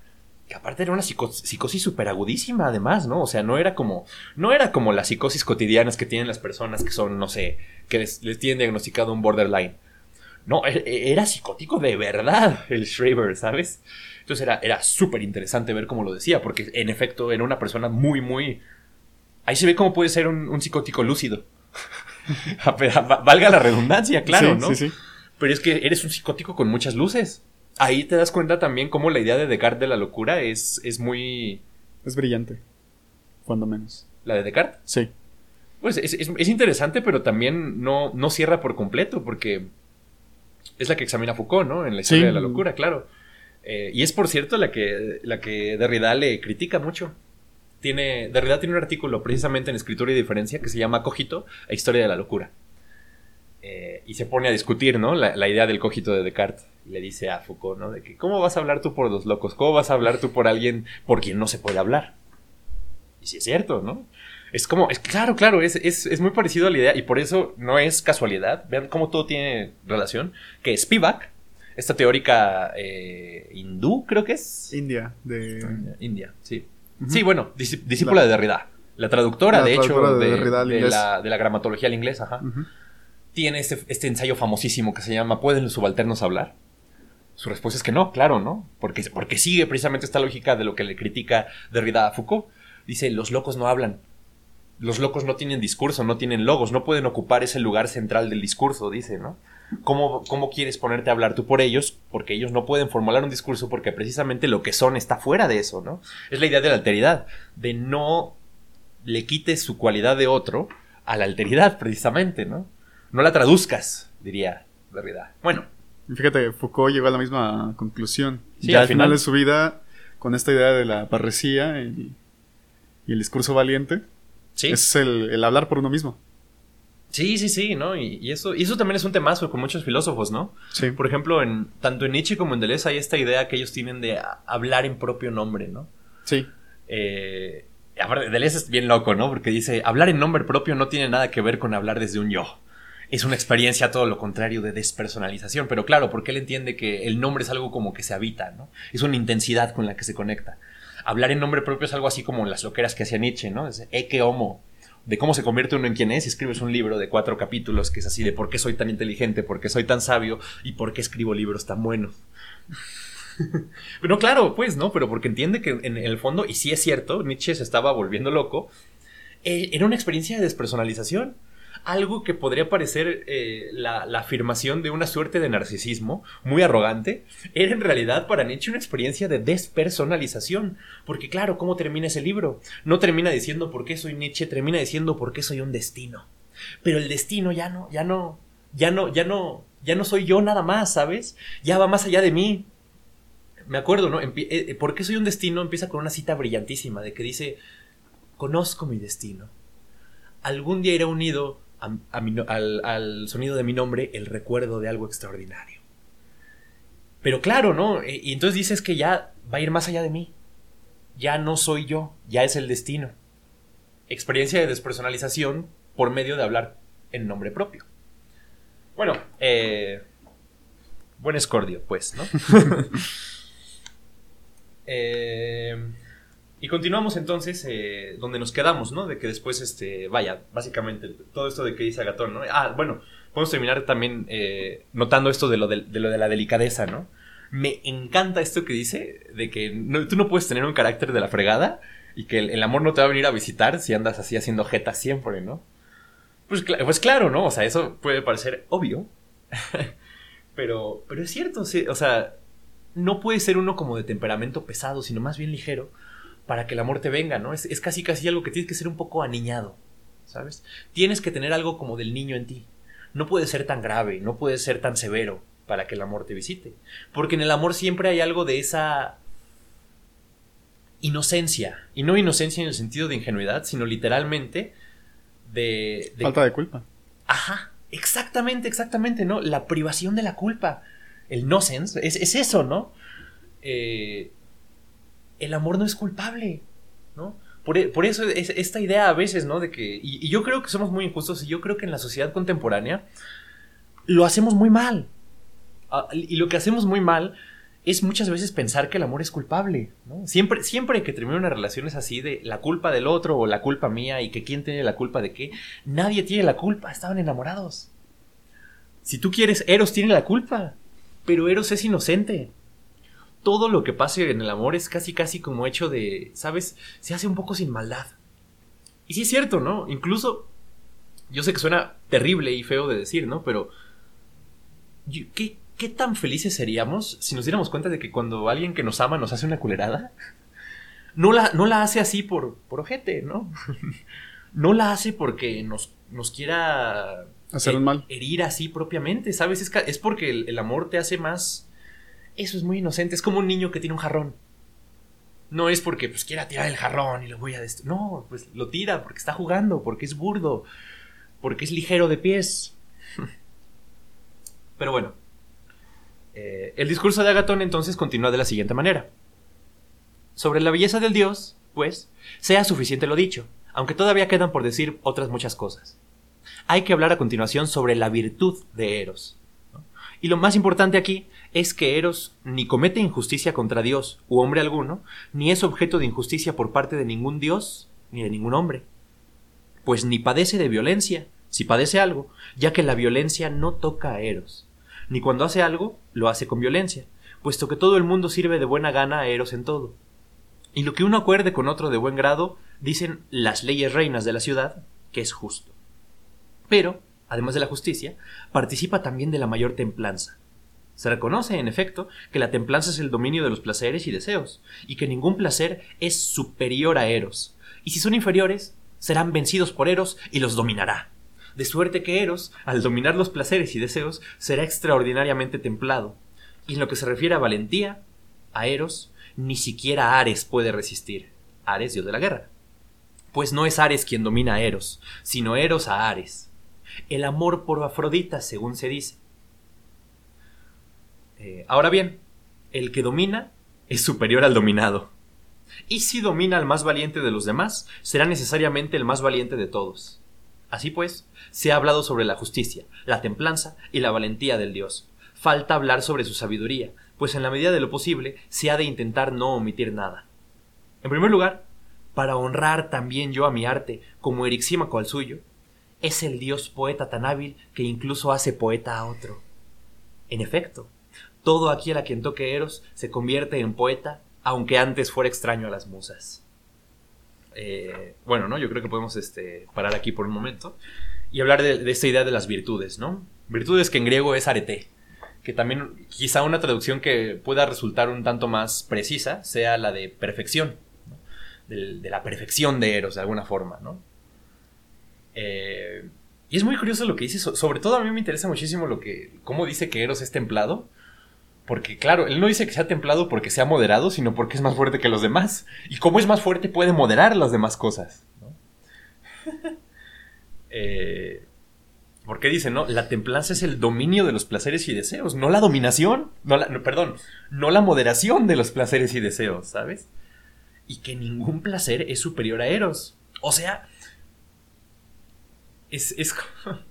que aparte era una psicosis súper agudísima además, ¿no? O sea, no era como, no era como las psicosis cotidianas que tienen las personas que son, no sé, que les, tienen diagnosticado un borderline. No, e, e, era psicótico de verdad el Schreiber, ¿sabes? Entonces era, era súper interesante ver cómo lo decía, porque en efecto era una persona muy, muy... Ahí se ve cómo puede ser un, psicótico lúcido. Valga la redundancia, claro, ¿no? Sí, sí. Pero es que eres un psicótico con muchas luces ahí te das cuenta también cómo la idea de Descartes de la locura es, es muy... Es brillante, cuando menos. ¿La de Descartes? Sí. Pues es, interesante, pero también no, no, cierra por completo, porque es la que examina Foucault, ¿no? En la historia de la locura, claro. Eh, y es, por cierto, la que, la que Derrida le critica mucho. Tiene, Derrida tiene un artículo precisamente en Escritura y Diferencia que se llama Cogito e Historia de la Locura. Eh, y se pone a discutir, ¿no? La, la, idea del cogito de Descartes le dice a Foucault, ¿no? De que, ¿cómo vas a hablar tú por los locos? ¿Cómo vas a hablar tú por alguien por quien no se puede hablar? Y sí es cierto, ¿no? Es como, es claro, claro, es, es, muy parecido a la idea y por eso no es casualidad. Vean cómo todo tiene relación. Que Spivak, esta teórica eh, hindú, creo que es. India, de. India, sí. Sí, bueno, discípula de Derrida. La traductora, de hecho, de, la, de, la, gramatología al inglés, ajá. Tiene este, este ensayo famosísimo que se llama ¿Pueden los subalternos hablar? Su respuesta es que no, claro, ¿no? Porque, porque sigue precisamente esta lógica de lo que le critica Derrida a Foucault. Dice, los locos no hablan. Los locos no tienen discurso, no tienen logos, no pueden ocupar ese lugar central del discurso, dice, ¿no? ¿Cómo, ¿Cómo quieres ponerte a hablar tú por ellos? Porque ellos no pueden formular un discurso porque precisamente lo que son está fuera de eso, ¿no? Es la idea de la alteridad, de no le quites su cualidad de otro a la alteridad, precisamente, ¿no? No la traduzcas, diría Derrida. Bueno, Fíjate, Foucault llegó a la misma conclusión. ya al final, de su vida, con esta idea de la parresía y, el discurso valiente, ¿Sí? es el, hablar por uno mismo. Sí, sí, sí, ¿no? Y, eso, y eso también es un temazo con muchos filósofos, ¿no? Sí. Por ejemplo, en, tanto en Nietzsche como en Deleuze hay esta idea que ellos tienen de hablar en propio nombre, ¿no? Sí. Eh, Deleuze es bien loco, ¿no? Porque dice, hablar en nombre propio no tiene nada que ver con hablar desde un yo es una experiencia todo lo contrario de despersonalización. Pero claro, porque él entiende que el nombre es algo como que se habita, ¿no? Es una intensidad con la que se conecta. Hablar en nombre propio es algo así como las loqueras que hacía Nietzsche, ¿no? Es que homo, de cómo se convierte uno en quien es y escribes un libro de cuatro capítulos que es así de por qué soy tan inteligente, por qué soy tan sabio y por qué escribo libros tan buenos. Pero claro, pues, ¿no? Pero porque entiende que en el fondo, y sí es cierto, Nietzsche se estaba volviendo loco, eh, era una experiencia de despersonalización algo que podría parecer eh, la, afirmación de una suerte de narcisismo muy arrogante, era en realidad para Nietzsche una experiencia de despersonalización. Porque claro, ¿cómo termina ese libro? No termina diciendo por qué soy Nietzsche, termina diciendo por qué soy un destino. Pero el destino ya no, ya no, ya no, ya no, ya no soy yo nada más, ¿sabes? Ya va más allá de mí. Me acuerdo, ¿no? Eh, ¿Por qué soy un destino? Empieza con una cita brillantísima de que dice, conozco mi destino. Algún día iré unido al, sonido de mi nombre el recuerdo de algo extraordinario. Pero claro, ¿no? E, y entonces dices que ya va a ir más allá de mí. Ya no soy yo, ya es el destino. Experiencia de despersonalización por medio de hablar en nombre propio. Bueno, eh, buen escordio, pues, ¿no? eh, y continuamos entonces eh, donde nos quedamos, ¿no? De que después, este, vaya, básicamente todo esto de que dice Agatón, ¿no? Ah, bueno, podemos terminar también eh, notando esto de lo de, lo de la delicadeza, ¿no? Me encanta esto que dice, de que tú no puedes tener un carácter de la fregada y que el, amor no te va a venir a visitar si andas así haciendo jeta siempre, ¿no? Pues, pues claro, ¿no? O sea, eso puede parecer obvio, pero, pero es cierto, sí, o sea, no puede ser uno como de temperamento pesado, sino más bien ligero para que el amor te venga, ¿no? Es, es casi casi algo que tienes que ser un poco aniñado, ¿sabes? Tienes que tener algo como del niño en ti. No puede ser tan grave, no puede ser tan severo para que el amor te visite. Porque en el amor siempre hay algo de esa inocencia. Y no inocencia en el sentido de ingenuidad, sino literalmente de... de- Falta de culpa. Ajá, exactamente, exactamente, ¿no? La privación de la culpa. El nonsense, es, es eso, ¿no? Eh, el amor no es culpable, ¿no? Por, e- por eso es esta idea a veces, ¿no? De que. Y, y yo creo que somos muy injustos y yo creo que en la sociedad contemporánea lo hacemos muy mal. Ah, y lo que hacemos muy mal es muchas veces pensar que el amor es culpable, ¿no? Siempre, siempre que termina una relación es así de la culpa del otro o la culpa mía y que quién tiene la culpa de qué. Nadie tiene la culpa, estaban enamorados. Si tú quieres, Eros tiene la culpa, pero Eros es inocente. Todo lo que pase en el amor es casi casi como hecho de, ¿sabes? Se hace un poco sin maldad. Y sí es cierto, ¿no? Incluso, yo sé que suena terrible y feo de decir, ¿no? Pero, ¿qué, qué tan felices seríamos si nos diéramos cuenta de que cuando alguien que nos ama nos hace una culerada? No la, no la hace así por, por ojete, ¿no? no la hace porque nos, nos quiera Hacer un mal. herir así propiamente, ¿sabes? Es, es porque el, el amor te hace más... Eso es muy inocente, es como un niño que tiene un jarrón. No es porque pues quiera tirar el jarrón y lo voy a destruir. No, pues lo tira porque está jugando, porque es burdo, porque es ligero de pies. Pero bueno. Eh, el discurso de Agatón entonces continúa de la siguiente manera. Sobre la belleza del dios, pues, sea suficiente lo dicho, aunque todavía quedan por decir otras muchas cosas hay que hablar a continuación sobre la virtud de Eros. Y lo más importante aquí es que Eros ni comete injusticia contra Dios u hombre alguno, ni es objeto de injusticia por parte de ningún Dios ni de ningún hombre. Pues ni padece de violencia, si padece algo, ya que la violencia no toca a Eros. Ni cuando hace algo, lo hace con violencia, puesto que todo el mundo sirve de buena gana a Eros en todo. Y lo que uno acuerde con otro de buen grado, dicen las leyes reinas de la ciudad, que es justo. Pero, además de la justicia, participa también de la mayor templanza. Se reconoce, en efecto, que la templanza es el dominio de los placeres y deseos, y que ningún placer es superior a Eros, y si son inferiores, serán vencidos por Eros y los dominará. De suerte que Eros, al dominar los placeres y deseos, será extraordinariamente templado, y en lo que se refiere a valentía, a Eros, ni siquiera Ares puede resistir. Ares, dios de la guerra. Pues no es Ares quien domina a Eros, sino Eros a Ares el amor por Afrodita, según se dice. Eh, ahora bien, el que domina es superior al dominado. Y si domina al más valiente de los demás, será necesariamente el más valiente de todos. Así pues, se ha hablado sobre la justicia, la templanza y la valentía del dios. Falta hablar sobre su sabiduría, pues en la medida de lo posible se ha de intentar no omitir nada. En primer lugar, para honrar también yo a mi arte, como Erixímaco al suyo, es el dios poeta tan hábil que incluso hace poeta a otro. En efecto, todo aquel a quien toque Eros se convierte en poeta, aunque antes fuera extraño a las musas. Eh, bueno, ¿no? Yo creo que podemos este, parar aquí por un momento y hablar de, esta idea de las virtudes, ¿no? Virtudes que en griego es arete, que también quizá una traducción que pueda resultar un tanto más precisa sea la de perfección, de la perfección de Eros, de alguna forma, ¿no? Eh, y es muy curioso lo que dice. Sobre todo a mí me interesa muchísimo lo que. cómo dice que Eros es templado. Porque, claro, él no dice que sea templado porque sea moderado, sino porque es más fuerte que los demás. Y como es más fuerte, puede moderar las demás cosas. eh, porque dice, ¿no? La templanza es el dominio de los placeres y deseos, no la dominación. No la, perdón, no la moderación de los placeres y deseos, ¿sabes? Y que ningún placer es superior a Eros. O sea, es, es,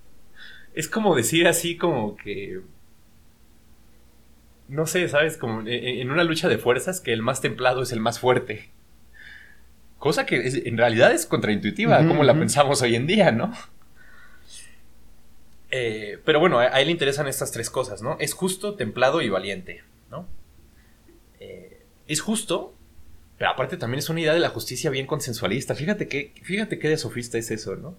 es como decir así como que... No sé, ¿sabes? Como en una lucha de fuerzas que el más templado es el más fuerte. Cosa que es, en realidad es contraintuitiva, uh -huh, como la uh -huh. pensamos hoy en día, ¿no? Eh, pero bueno, a, a, él le interesan estas tres cosas, ¿no? Es justo, templado y valiente, ¿no? Eh, es justo, pero aparte también es una idea de la justicia bien consensualista. Fíjate que, fíjate qué de sofista es eso, ¿no?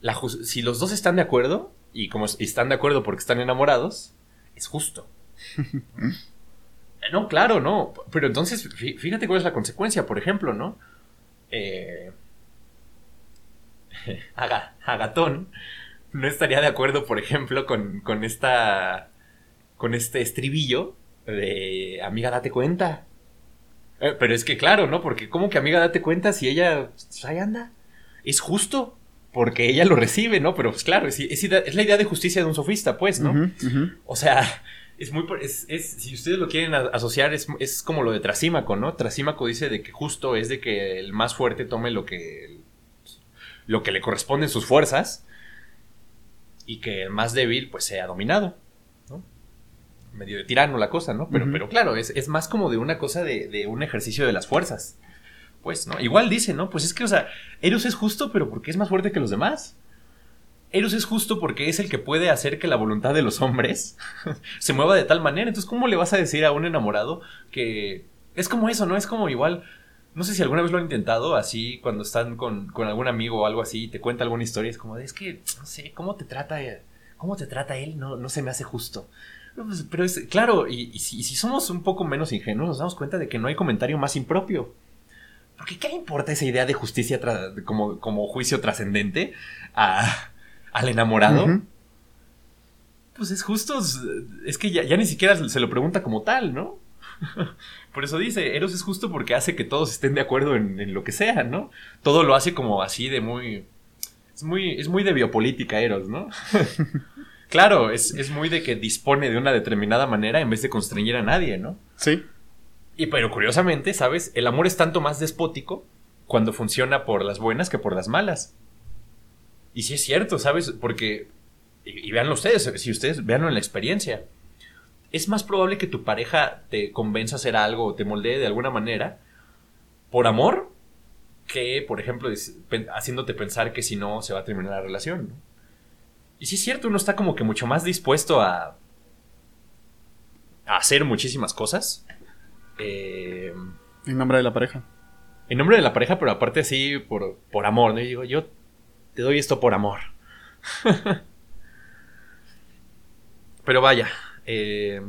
La si los dos están de acuerdo, y como están de acuerdo porque están enamorados, es justo. No, claro, no. Pero entonces, fíjate cuál es la consecuencia, por ejemplo, ¿no? Eh, Agatón no estaría de acuerdo, por ejemplo, con, con esta. con este estribillo de amiga, date cuenta. Eh, pero es que claro, ¿no? Porque ¿cómo que amiga, date cuenta si ella pues, ahí anda? Es justo porque ella lo recibe, ¿no? Pero pues claro, es, es, la idea de justicia de un sofista, pues, ¿no? O sea, es muy... Es, si ustedes lo quieren asociar, es, es, como lo de Trasímaco, ¿no? Trasímaco dice de que justo es de que el más fuerte tome lo que... lo que le corresponde en sus fuerzas y que el más débil, pues, sea dominado medio de tirano la cosa, ¿no? Pero, pero claro, es, más como de una cosa de, un ejercicio de las fuerzas. Pues, ¿no? Igual dice, ¿no? Pues es que, o sea, Eros es justo, pero porque es más fuerte que los demás. Eros es justo porque es el que puede hacer que la voluntad de los hombres se mueva de tal manera. Entonces, ¿cómo le vas a decir a un enamorado que es como eso, ¿no? Es como igual. No sé si alguna vez lo han intentado así cuando están con, con algún amigo o algo así y te cuenta alguna historia. Es como, es que, no sé, ¿cómo te trata, cómo te trata él? No, no se me hace justo. Pues, pero es, claro, y, si, somos un poco menos ingenuos, nos damos cuenta de que no hay comentario más impropio. Porque ¿qué le importa esa idea de justicia como, como, juicio trascendente al enamorado? Pues es justo, es que ya, ni siquiera se lo pregunta como tal, ¿no? Por eso dice, Eros es justo porque hace que todos estén de acuerdo en, en, lo que sea, ¿no? Todo lo hace como así de muy... Es muy, es muy de biopolítica Eros, ¿no? Claro, es, muy de que dispone de una determinada manera en vez de constreñir a nadie, ¿no? Sí. Y pero curiosamente, ¿sabes? El amor es tanto más despótico cuando funciona por las buenas que por las malas. Y sí es cierto, ¿sabes? Porque, y, y veanlo ustedes, si ustedes veanlo en la experiencia, es más probable que tu pareja te convenza a hacer algo o te moldee de alguna manera por amor que, por ejemplo, haciéndote pensar que si no se va a terminar la relación. ¿no? Y sí es cierto, uno está como que mucho más dispuesto a, a hacer muchísimas cosas. Eh, en nombre de la pareja. En nombre de la pareja, pero aparte sí, por, por amor. ¿no? Y digo, yo te doy esto por amor. pero vaya. Eh,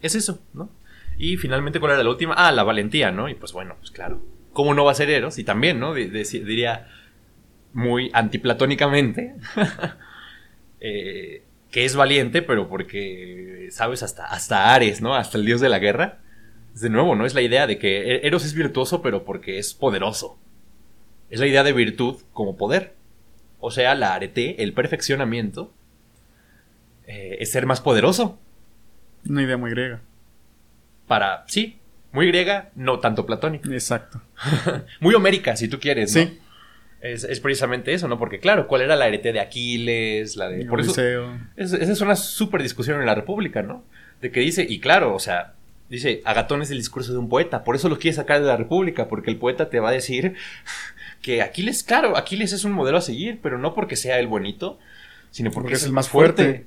es eso, ¿no? Y finalmente, ¿cuál era la última? Ah, la valentía, ¿no? Y pues bueno, pues claro. ¿Cómo no va a ser Eros? Y también, ¿no? diría, muy antiplatónicamente, eh, que es valiente, pero porque, ¿sabes? Hasta, hasta Ares, ¿no? Hasta el dios de la guerra. De nuevo, ¿no? Es la idea de que e-, Eros es virtuoso, pero porque es poderoso. Es la idea de virtud como poder. O sea, la arete, el perfeccionamiento, eh, es ser más poderoso. Una idea muy griega. Para, sí, muy griega, no tanto platónica. Exacto. muy homérica, si tú quieres, ¿no? Sí. Es, precisamente eso, ¿no? Porque claro, ¿cuál era la arete de Aquiles? La de... Por eso, esa es una súper discusión en la República, ¿no? De que dice, y claro, o sea, dice, Agatón es el discurso de un poeta, por eso lo quiere sacar de la República, porque el poeta te va a decir que Aquiles, claro, Aquiles es un modelo a seguir, pero no porque sea el bonito, sino porque, es el más fuerte.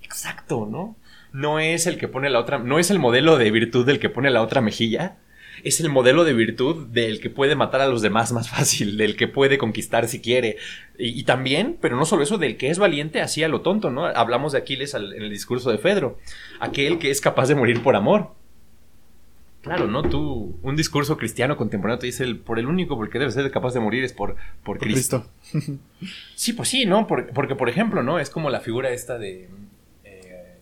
Exacto, ¿no? No es el que pone la otra, no es el modelo de virtud del que pone la otra mejilla, es el modelo de virtud del que puede matar a los demás más fácil, del que puede conquistar si quiere. Y, también, pero no solo eso, del que es valiente así a lo tonto, ¿no? Hablamos de Aquiles en el discurso de Fedro, aquel que es capaz de morir por amor. Claro, ¿no? Tú, un discurso cristiano contemporáneo te dice el, por el único por el que debes ser capaz de morir es por, por, Cristo. sí, pues sí, ¿no? Porque, por ejemplo, ¿no? Es como la figura esta de... Eh,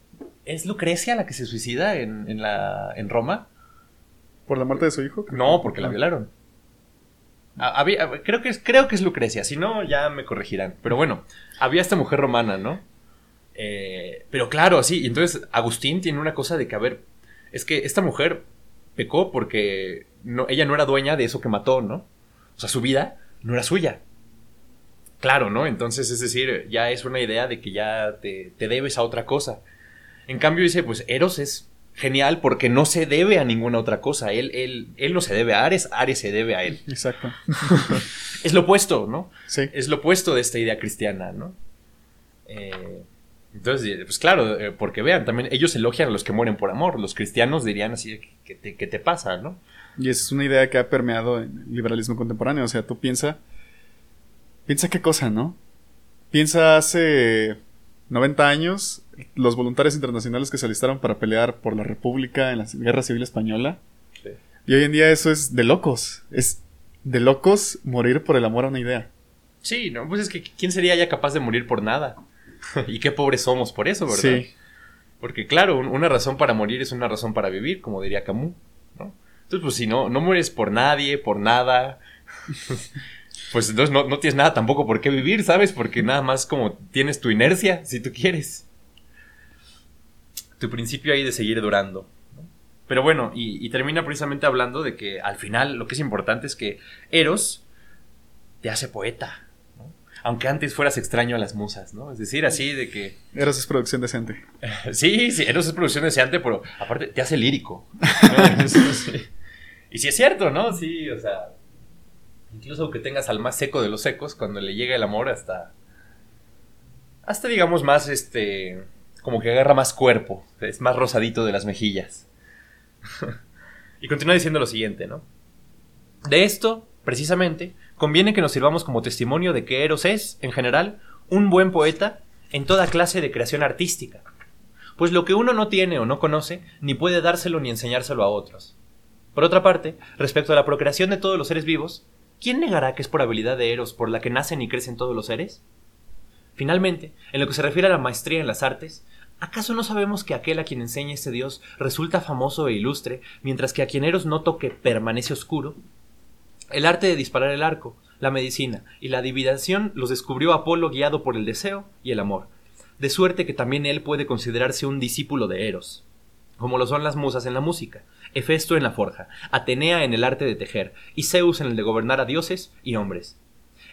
¿Es Lucrecia la que se suicida en, en, la, en Roma? ¿Por la muerte de su hijo? No, porque la ah. violaron. Ah, había, creo, que es, creo que es Lucrecia, si no, ya me corregirán. Pero bueno, había esta mujer romana, ¿no? Eh, pero claro, sí, entonces Agustín tiene una cosa de que, a ver, es que esta mujer pecó porque no, ella no era dueña de eso que mató, ¿no? O sea, su vida no era suya. Claro, ¿no? Entonces, es decir, ya es una idea de que ya te, te debes a otra cosa. En cambio, dice, pues Eros es genial porque no se debe a ninguna otra cosa. Él, él, él no se debe a Ares, Ares se debe a él. Exacto. es lo opuesto, ¿no? Sí. Es lo opuesto de esta idea cristiana, ¿no? Eh, entonces, pues claro, eh, porque vean, también ellos elogian a los que mueren por amor. Los cristianos dirían así, ¿qué te, qué te pasa, no? Y esa es una idea que ha permeado en el liberalismo contemporáneo. O sea, tú piensa, piensa qué cosa, ¿no? Piensa hace 90 años los voluntarios internacionales que se alistaron para pelear por la República en la Guerra Civil Española. Y hoy en día eso es de locos. Es de locos morir por el amor a una idea. Sí, no, pues es que ¿quién sería ya capaz de morir por nada? y qué pobres somos por eso, ¿verdad? Sí. Porque claro, una razón para morir es una razón para vivir, como diría Camus, ¿no? Entonces, pues si no, no mueres por nadie, por nada, pues entonces no, no, tienes nada tampoco por qué vivir, ¿sabes? Porque nada más como tienes tu inercia, si tú quieres. Tu principio ahí de seguir durando. Pero bueno, y, termina precisamente hablando de que al final lo que es importante es que Eros te hace poeta. Aunque antes fueras extraño a las musas, ¿no? Es decir, así de que... Eros es producción decente. sí, sí, Eros es producción decente, pero aparte te hace lírico. y sí es cierto, ¿no? Sí, o sea, Incluso aunque tengas al más seco de los secos, cuando le llega el amor hasta... Hasta digamos más, este... Como que agarra más cuerpo, es más rosadito de las mejillas. y continúa diciendo lo siguiente, ¿no? De esto, precisamente, conviene que nos sirvamos como testimonio de que Eros es, en general, un buen poeta en toda clase de creación artística. Pues lo que uno no tiene o no conoce, ni puede dárselo ni enseñárselo a otros. Por otra parte, respecto a la procreación de todos los seres vivos, ¿quién negará que es por habilidad de Eros por la que nacen y crecen todos los seres? Finalmente, en lo que se refiere a la maestría en las artes, ¿acaso no sabemos que aquel a quien enseña este dios resulta famoso e ilustre, mientras que a quien Eros no toque permanece oscuro? El arte de disparar el arco, la medicina y la adivinación los descubrió Apolo guiado por el deseo y el amor, de suerte que también él puede considerarse un discípulo de Eros, como lo son las musas en la música, Hefesto en la forja, Atenea en el arte de tejer, y Zeus en el de gobernar a dioses y hombres.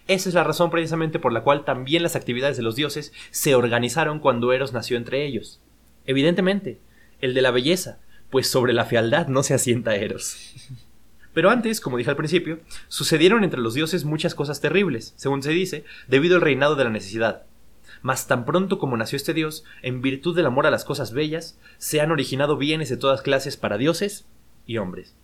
Esa es la razón precisamente por la cual también las actividades de los dioses se organizaron cuando Eros nació entre ellos. Evidentemente, el de la belleza, pues sobre la fealdad no se asienta Eros. Pero antes, como dije al principio, sucedieron entre los dioses muchas cosas terribles, según se dice, debido al reinado de la necesidad. Mas tan pronto como nació este dios, en virtud del amor a las cosas bellas, se han originado bienes de todas clases para dioses y hombres.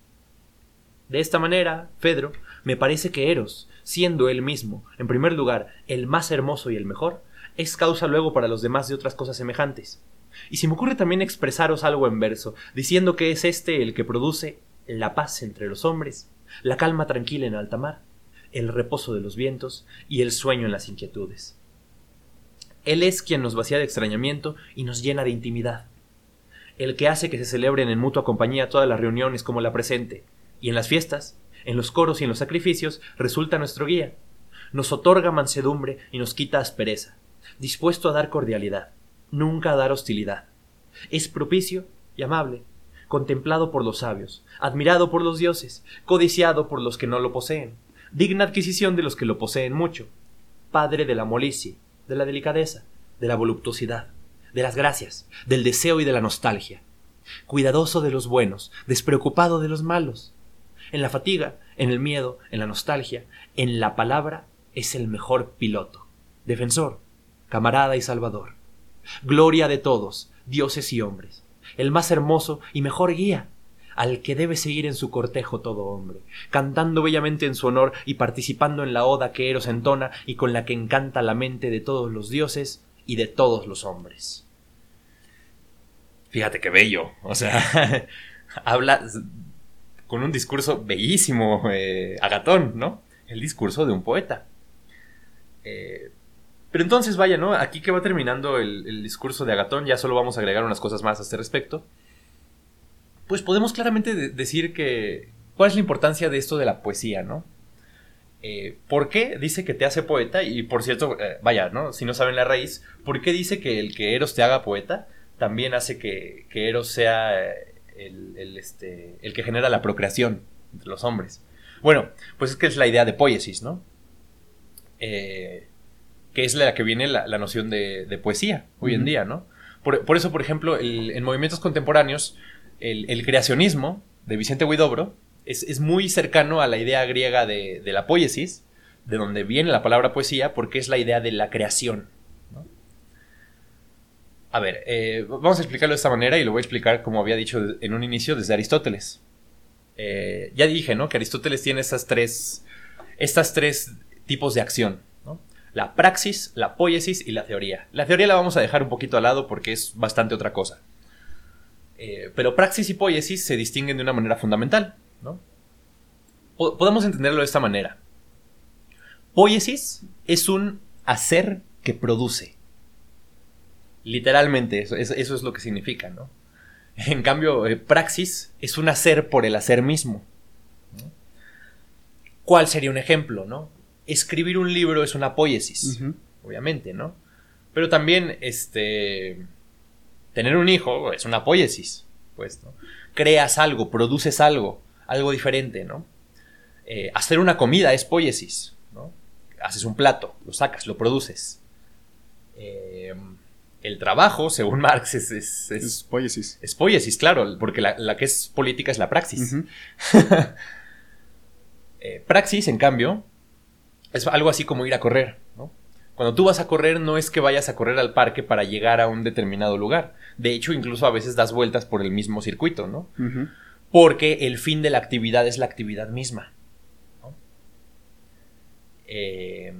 De esta manera, Fedro, me parece que Eros, siendo él mismo, en primer lugar, el más hermoso y el mejor, es causa luego para los demás de otras cosas semejantes. Y si me ocurre también expresaros algo en verso, diciendo que es este el que produce la paz entre los hombres, la calma tranquila en alta mar, el reposo de los vientos y el sueño en las inquietudes. Él es quien nos vacía de extrañamiento y nos llena de intimidad el que hace que se celebren en mutua compañía todas las reuniones como la presente, y en las fiestas, en los coros y en los sacrificios, resulta nuestro guía. Nos otorga mansedumbre y nos quita aspereza, dispuesto a dar cordialidad, nunca a dar hostilidad. Es propicio y amable, contemplado por los sabios, admirado por los dioses, codiciado por los que no lo poseen, digna adquisición de los que lo poseen mucho, padre de la molicie, de la delicadeza, de la voluptuosidad de las gracias, del deseo y de la nostalgia. Cuidadoso de los buenos, despreocupado de los malos. En la fatiga, en el miedo, en la nostalgia, en la palabra, es el mejor piloto, defensor, camarada y salvador. Gloria de todos, dioses y hombres. El más hermoso y mejor guía, al que debe seguir en su cortejo todo hombre, cantando bellamente en su honor y participando en la oda que Eros entona y con la que encanta la mente de todos los dioses y de todos los hombres. Fíjate qué bello, o sea, habla con un discurso bellísimo, eh, Agatón, ¿no? El discurso de un poeta. Eh, pero entonces, vaya, ¿no? Aquí que va terminando el, discurso de Agatón, ya solo vamos a agregar unas cosas más a este respecto. Pues podemos claramente decir que... ¿Cuál es la importancia de esto de la poesía, ¿no? Eh, ¿Por qué dice que te hace poeta? Y por cierto, eh, vaya, ¿no? Si no saben la raíz, ¿por qué dice que el que Eros te haga poeta también hace que, Eros sea eh, el, este, el que genera la procreación entre los hombres? Bueno, pues es que es la idea de poiesis, ¿no? Que es la que viene la, noción de, poesía hoy en día, ¿no? Por, eso, por ejemplo, en movimientos contemporáneos, el, el creacionismo de Vicente Huidobro es, muy cercano a la idea griega de, la poiesis, de donde viene la palabra poesía, porque es la idea de la creación. A ver, eh, vamos a explicarlo de esta manera y lo voy a explicar como había dicho en un inicio desde Aristóteles. Eh, ya dije, ¿no? Que Aristóteles tiene estas tres, estas tres tipos de acción. La praxis, la poiesis y la teoría. La teoría la vamos a dejar un poquito al lado porque es bastante otra cosa. Eh, pero praxis y poiesis se distinguen de una manera fundamental, ¿no? podemos entenderlo de esta manera. Poiesis es un hacer que produce. Literalmente, eso, es lo que significa, ¿no? En cambio, eh, praxis es un hacer por el hacer mismo. ¿Cuál sería un ejemplo, no? Escribir un libro es una poiesis, obviamente, ¿no? Pero también, este, tener un hijo es una poiesis, pues, ¿no? Creas algo, produces algo, algo diferente, ¿no? Eh, hacer una comida es poiesis, ¿no? Haces un plato, lo sacas, lo produces. Eh, el trabajo, según Marx, es... Es, es, poiesis. Es poiesis, claro, porque la, que es política es la praxis. Eh, praxis, en cambio, es algo así como ir a correr, ¿no? Cuando tú vas a correr no es que vayas a correr al parque para llegar a un determinado lugar. De hecho, incluso a veces das vueltas por el mismo circuito, ¿no? Porque el fin de la actividad es la actividad misma. Eh,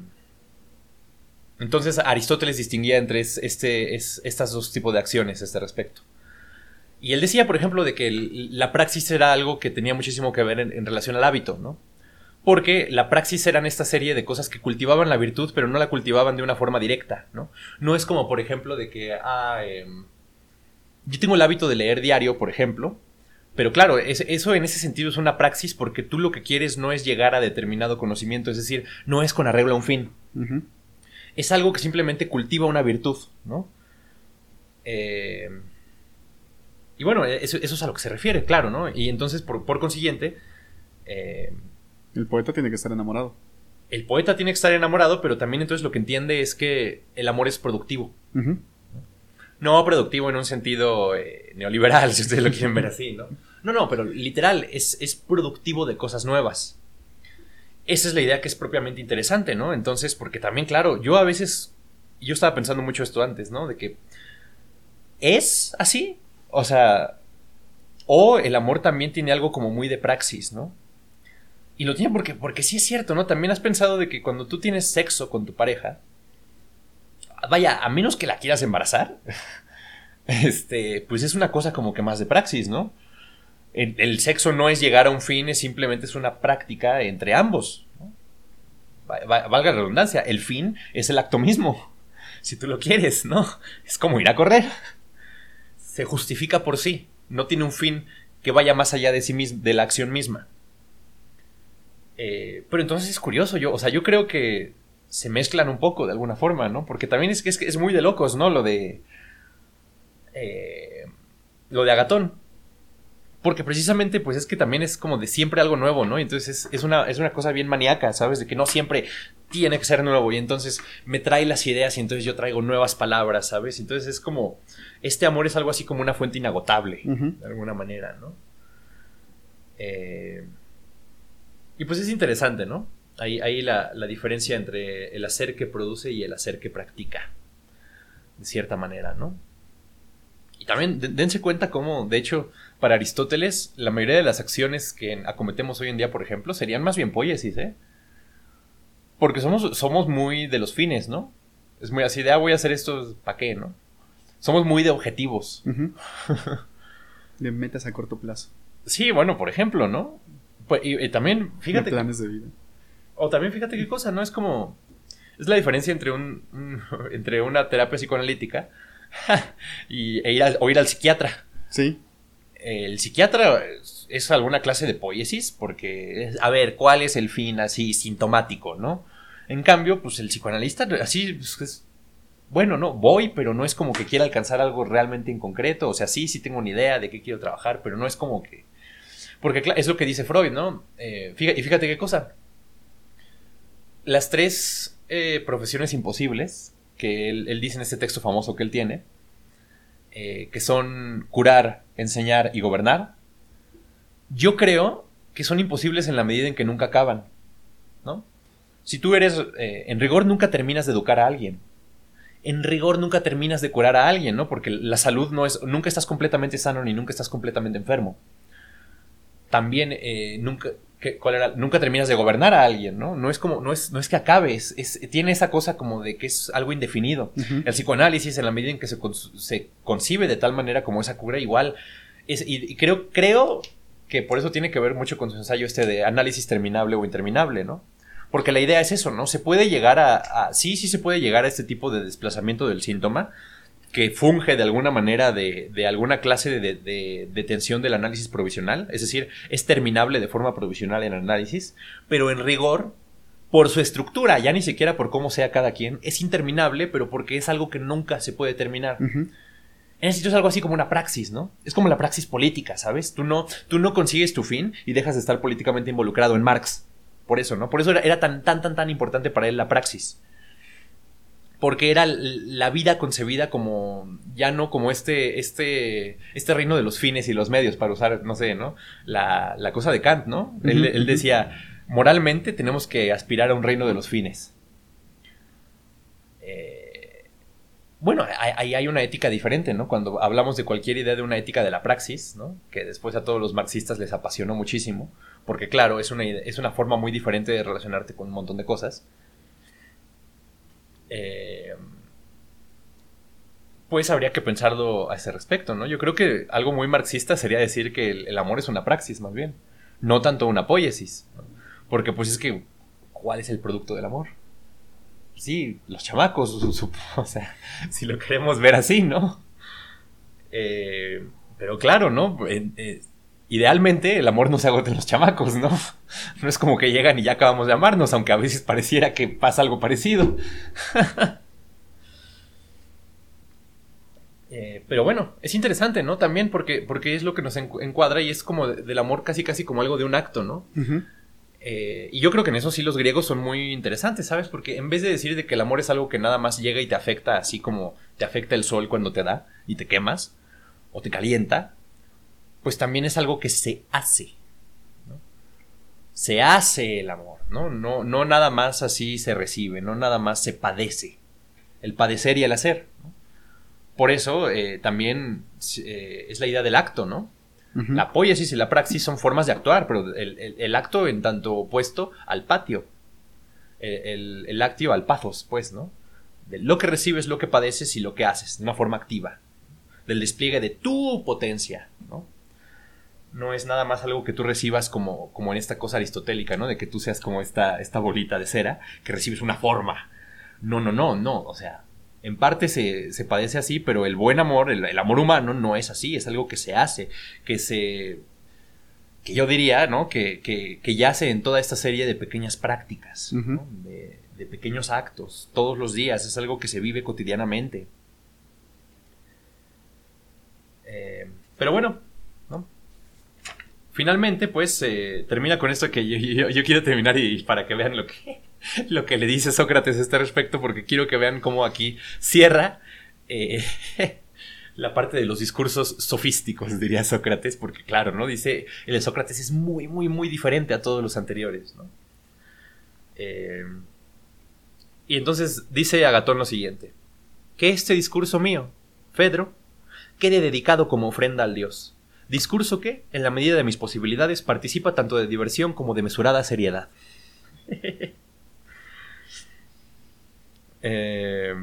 entonces Aristóteles distinguía entre este, estas dos tipos de acciones a este respecto. Y él decía, por ejemplo, de que la praxis era algo que tenía muchísimo que ver en, relación al hábito, ¿no? Porque la praxis eran esta serie de cosas que cultivaban la virtud, pero no la cultivaban de una forma directa, ¿no? No es como, por ejemplo, de que, ah, em, yo tengo el hábito de leer diario, por ejemplo, pero claro, eso en ese sentido es una praxis porque tú lo que quieres no es llegar a determinado conocimiento, es decir, no es con arreglo a un fin. Es algo que simplemente cultiva una virtud, ¿no? Eh, y bueno, eso, es a lo que se refiere, claro, ¿no? Y entonces, por, consiguiente... Eh, el poeta tiene que estar enamorado. El poeta tiene que estar enamorado, pero también entonces lo que entiende es que el amor es productivo. No productivo en un sentido eh, neoliberal, si ustedes lo quieren ver así, ¿no? No, no, pero literal, es, es productivo de cosas nuevas. Esa es la idea que es propiamente interesante, ¿no? Entonces, porque también, claro, yo a veces, yo estaba pensando mucho esto antes, ¿no? De que es así, o sea, o el amor también tiene algo como muy de praxis, ¿no? Y lo tiene porque, porque sí es cierto, ¿no? También has pensado de que cuando tú tienes sexo con tu pareja, vaya, a menos que la quieras embarazar, este, pues es una cosa como que más de praxis, ¿no? el, sexo no es llegar a un fin, es simplemente es una práctica entre ambos. valga la redundancia, el fin es el acto mismo, si tú lo quieres, ¿no? Es como ir a correr. Se justifica por sí, no tiene un fin que vaya más allá de sí mismo, de la acción misma. Eh, pero entonces es curioso, yo, o sea, yo creo que se mezclan un poco de alguna forma, ¿no? Porque también es que es, muy de locos, ¿no? Lo de. Eh, lo de Agatón. Porque precisamente, pues es que también es como de siempre algo nuevo, ¿no? Entonces es, una, es una cosa bien maníaca, ¿sabes? De que no siempre tiene que ser nuevo. Y entonces me trae las ideas y entonces yo traigo nuevas palabras, ¿sabes? Entonces es como. Este amor es algo así como una fuente inagotable, de alguna manera, ¿no? Eh, y pues es interesante, ¿no? Ahí, ahí la, la diferencia entre el hacer que produce y el hacer que practica. De cierta manera, ¿no? Y también dense cuenta cómo, de hecho, para Aristóteles, la mayoría de las acciones que acometemos hoy en día, por ejemplo, serían más bien poiesis, ¿eh? Porque somos, somos muy de los fines, ¿no? Es muy así de, ah, voy a hacer esto, ¿para qué, no? Somos muy de objetivos. de metas a corto plazo. Sí, bueno, por ejemplo, ¿no? Pues, y, también, fíjate. planes de vida. O también, fíjate qué cosa, ¿no? Es como. Es la diferencia entre un, entre una terapia psicoanalítica y, e ir o ir al psiquiatra. Sí el psiquiatra es alguna clase de poiesis, porque, a ver, ¿cuál es el fin así sintomático, no? En cambio, pues el psicoanalista, así, pues, es, bueno, no, voy, pero no es como que quiera alcanzar algo realmente en concreto, o sea, sí, sí tengo una idea de qué quiero trabajar, pero no es como que... Porque es lo que dice Freud, ¿no? Eh, y fíjate qué cosa. Las tres eh, profesiones imposibles que él dice en este texto famoso que él tiene, eh, que son curar, enseñar y gobernar, yo creo que son imposibles en la medida en que nunca acaban. ¿no? Si tú eres, en rigor nunca terminas de educar a alguien. En rigor nunca terminas de curar a alguien, ¿no? Porque la salud no es, nunca estás completamente sano ni nunca estás completamente enfermo. También eh, nunca, que, ¿cuál era? Nunca terminas de gobernar a alguien, ¿no? No es como, no es, no es que acabes, es, tiene esa cosa como de que es algo indefinido. El psicoanálisis, en la medida en que se, se, concibe de tal manera como esa cura, igual, es, y, creo, creo que por eso tiene que ver mucho con su ensayo este de análisis terminable o interminable, ¿no? Porque la idea es eso, ¿no? Se puede llegar a, a sí, sí se puede llegar a este tipo de desplazamiento del síntoma, que funge de alguna manera de, de alguna clase de, de, tensión del análisis provisional, es decir, es terminable de forma provisional en análisis, pero en rigor, por su estructura, ya ni siquiera por cómo sea cada quien, es interminable, pero porque es algo que nunca se puede terminar. En ese sitio es algo así como una praxis, ¿no? Es como la praxis política, ¿sabes? Tú no, tú no consigues tu fin y dejas de estar políticamente involucrado en Marx. Por eso, ¿no? Por eso era, era tan, tan, tan, tan importante para él la praxis porque era la vida concebida como ya no como este este este reino de los fines y los medios para usar no sé no la, la cosa de Kant no él, decía moralmente tenemos que aspirar a un reino de los fines eh, bueno ahí hay una ética diferente no cuando hablamos de cualquier idea de una ética de la praxis no que después a todos los marxistas les apasionó muchísimo porque claro es una es una forma muy diferente de relacionarte con un montón de cosas. Eh, pues habría que pensarlo a ese respecto, ¿no? Yo creo que algo muy marxista sería decir que el, amor es una praxis, más bien, no tanto una poiesis, porque pues es que, ¿cuál es el producto del amor? Sí, los chamacos, o sea, si lo queremos ver así, ¿no? Eh, pero claro, ¿no? Eh, idealmente el amor no se agota en los chamacos, ¿no? No es como que llegan y ya acabamos de amarnos, aunque a veces pareciera que pasa algo parecido. Eh, pero bueno, es interesante, ¿no? También porque, porque es lo que nos encuadra y es como del amor casi casi como algo de un acto, ¿no? Eh, y yo creo que en eso sí los griegos son muy interesantes, ¿sabes? Porque en vez de decir de que el amor es algo que nada más llega y te afecta así como te afecta el sol cuando te da y te quemas o te calienta, pues también es algo que se hace. Se hace el amor, ¿no? ¿no? No nada más así se recibe, no nada más se padece. El padecer y el hacer. Por eso eh, también eh, es la idea del acto, ¿no? La poiesis y la praxis son formas de actuar, pero el, acto en tanto opuesto al patio. El, el, actio al pathos, pues, ¿no? De lo que recibes, lo que padeces y lo que haces, de una forma activa. Del despliegue de tu potencia, ¿no? no es nada más algo que tú recibas como, como en esta cosa aristotélica, ¿no? De que tú seas como esta, esta bolita de cera, que recibes una forma. No, no, no, no. O sea, en parte se, se padece así, pero el buen amor, el, amor humano, no es así. Es algo que se hace, que se. que yo diría, ¿no? Que, que, que yace en toda esta serie de pequeñas prácticas, de, de pequeños actos, todos los días. Es algo que se vive cotidianamente. Eh, pero bueno, Finalmente, pues, eh, termina con esto que yo, quiero terminar y para que vean lo que, lo que le dice Sócrates a este respecto, porque quiero que vean cómo aquí cierra eh, la parte de los discursos sofísticos, diría Sócrates, porque claro, ¿no? Dice, el de Sócrates es muy, muy, muy diferente a todos los anteriores, ¿no? Eh, y entonces dice Agatón lo siguiente, que este discurso mío, Fedro, quede dedicado como ofrenda al dios Discurso que, en la medida de mis posibilidades, participa tanto de diversión como de mesurada seriedad. Eh,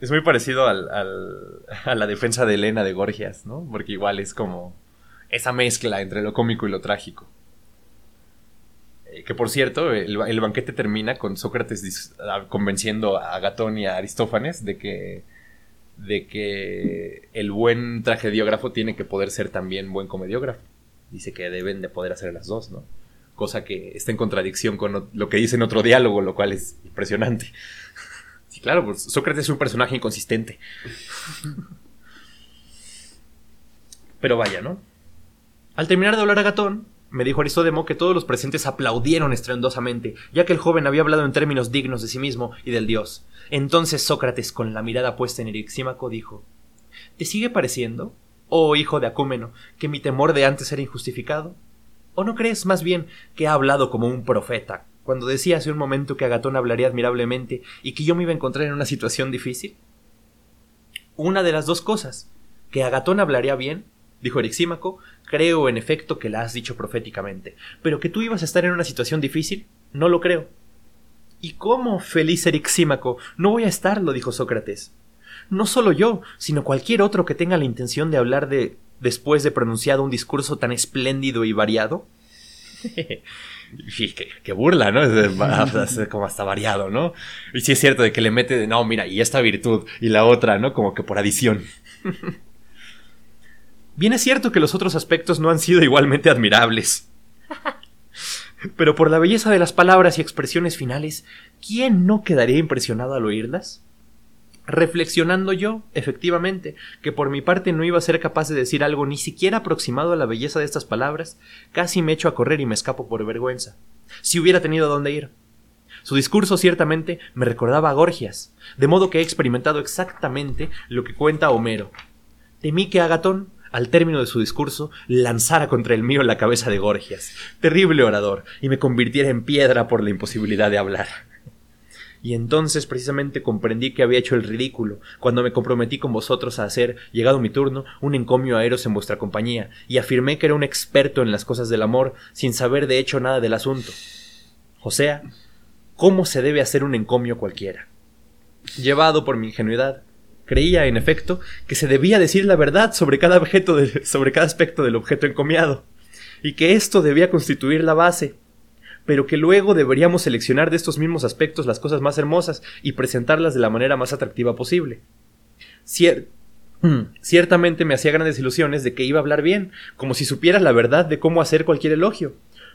es muy parecido al, a la defensa de Elena de Gorgias, ¿no? Porque igual es como esa mezcla entre lo cómico y lo trágico. Eh, que por cierto, el, banquete termina con Sócrates convenciendo a Gatón y a Aristófanes de que de que el buen tragediógrafo tiene que poder ser también buen comediógrafo. Dice que deben de poder hacer las dos, ¿no? Cosa que está en contradicción con lo que dice en otro diálogo, lo cual es impresionante. Claro, pues Sócrates es un personaje inconsistente. Pero vaya, ¿no? Al terminar de hablar a Gatón, me dijo Aristódemo que todos los presentes aplaudieron estrendosamente, ya que el joven había hablado en términos dignos de sí mismo y del dios. Entonces Sócrates, con la mirada puesta en Erixímaco, dijo ¿Te sigue pareciendo, oh hijo de Acúmeno, que mi temor de antes era injustificado? ¿O no crees más bien que ha hablado como un profeta, cuando decía hace un momento que Agatón hablaría admirablemente y que yo me iba a encontrar en una situación difícil? Una de las dos cosas, que Agatón hablaría bien dijo Erixímaco, creo en efecto que la has dicho proféticamente. Pero que tú ibas a estar en una situación difícil, no lo creo. ¿Y cómo, feliz Erixímaco? No voy a estarlo, dijo Sócrates. No solo yo, sino cualquier otro que tenga la intención de hablar de después de pronunciado un discurso tan espléndido y variado. Qué, burla, ¿no? Es, como hasta variado, ¿no? Y sí es cierto de que le mete, no, mira, y esta virtud y la otra, ¿no? Como que por adición. Bien es cierto que los otros aspectos no han sido igualmente admirables. Pero por la belleza de las palabras y expresiones finales, ¿quién no quedaría impresionado al oírlas? Reflexionando yo, efectivamente, que por mi parte no iba a ser capaz de decir algo ni siquiera aproximado a la belleza de estas palabras, casi me echo a correr y me escapo por vergüenza. Si hubiera tenido a dónde ir. Su discurso ciertamente me recordaba a Gorgias, de modo que he experimentado exactamente lo que cuenta Homero. Temí que Agatón, al término de su discurso, lanzara contra el mío la cabeza de Gorgias, terrible orador, y me convirtiera en piedra por la imposibilidad de hablar y entonces precisamente comprendí que había hecho el ridículo, cuando me comprometí con vosotros a hacer, llegado mi turno, un encomio a Eros en vuestra compañía, y afirmé que era un experto en las cosas del amor, sin saber de hecho nada del asunto. O sea, ¿cómo se debe hacer un encomio cualquiera? Llevado por mi ingenuidad, creía, en efecto, que se debía decir la verdad sobre cada objeto sobre cada aspecto del objeto encomiado, y que esto debía constituir la base, pero que luego deberíamos seleccionar de estos mismos aspectos las cosas más hermosas y presentarlas de la manera más atractiva posible. ciertamente me hacía grandes ilusiones de que iba a hablar bien, como si supiera la verdad de cómo hacer cualquier elogio.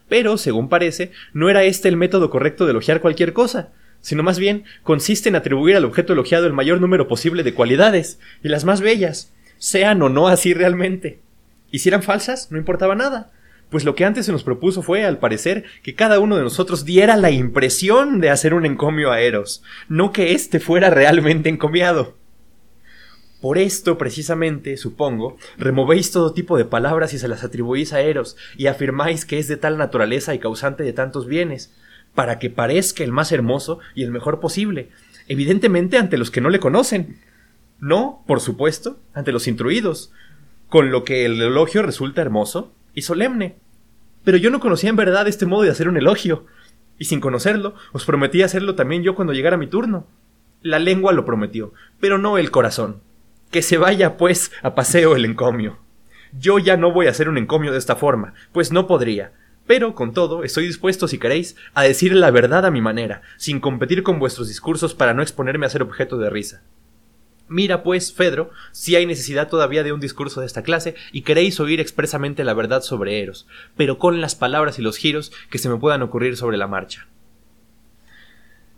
Pero, según parece, no era este el método correcto de elogiar cualquier cosa, sino más bien consiste en atribuir al objeto elogiado el mayor número posible de cualidades, y las más bellas, sean o no así realmente. Y si eran falsas, no importaba nada, pues lo que antes se nos propuso fue, al parecer, que cada uno de nosotros diera la impresión de hacer un encomio a Eros, no que éste fuera realmente encomiado. Por esto, precisamente, supongo, removéis todo tipo de palabras y se las atribuís a Eros, y afirmáis que es de tal naturaleza y causante de tantos bienes, para que parezca el más hermoso y el mejor posible, evidentemente ante los que no le conocen. No, por supuesto, ante los instruidos, con lo que el elogio resulta hermoso y solemne. Pero yo no conocía en verdad este modo de hacer un elogio, y sin conocerlo, os prometí hacerlo también yo cuando llegara mi turno. La lengua lo prometió, pero no el corazón. Que se vaya, pues, a paseo el encomio. Yo ya no voy a hacer un encomio de esta forma, pues no podría. Pero, con todo, estoy dispuesto, si queréis, a decir la verdad a mi manera, sin competir con vuestros discursos para no exponerme a ser objeto de risa. Mira, pues, Fedro, si hay necesidad todavía de un discurso de esta clase y queréis oír expresamente la verdad sobre Eros, pero con las palabras y los giros que se me puedan ocurrir sobre la marcha.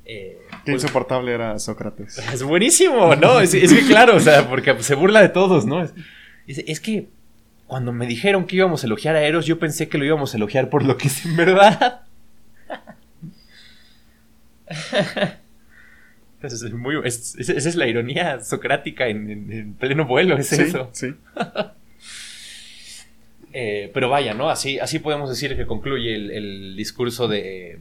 Eh, Qué pues, insoportable era Sócrates. Es buenísimo, ¿no? Es, que claro, o sea, porque se burla de todos, ¿no? Es, es, que cuando me dijeron que íbamos a elogiar a Eros, yo pensé que lo íbamos a elogiar por lo que es en verdad. esa es la ironía socrática en, pleno vuelo, es eso. Sí. Eh, pero vaya, ¿no? Así, así podemos decir que concluye el, discurso de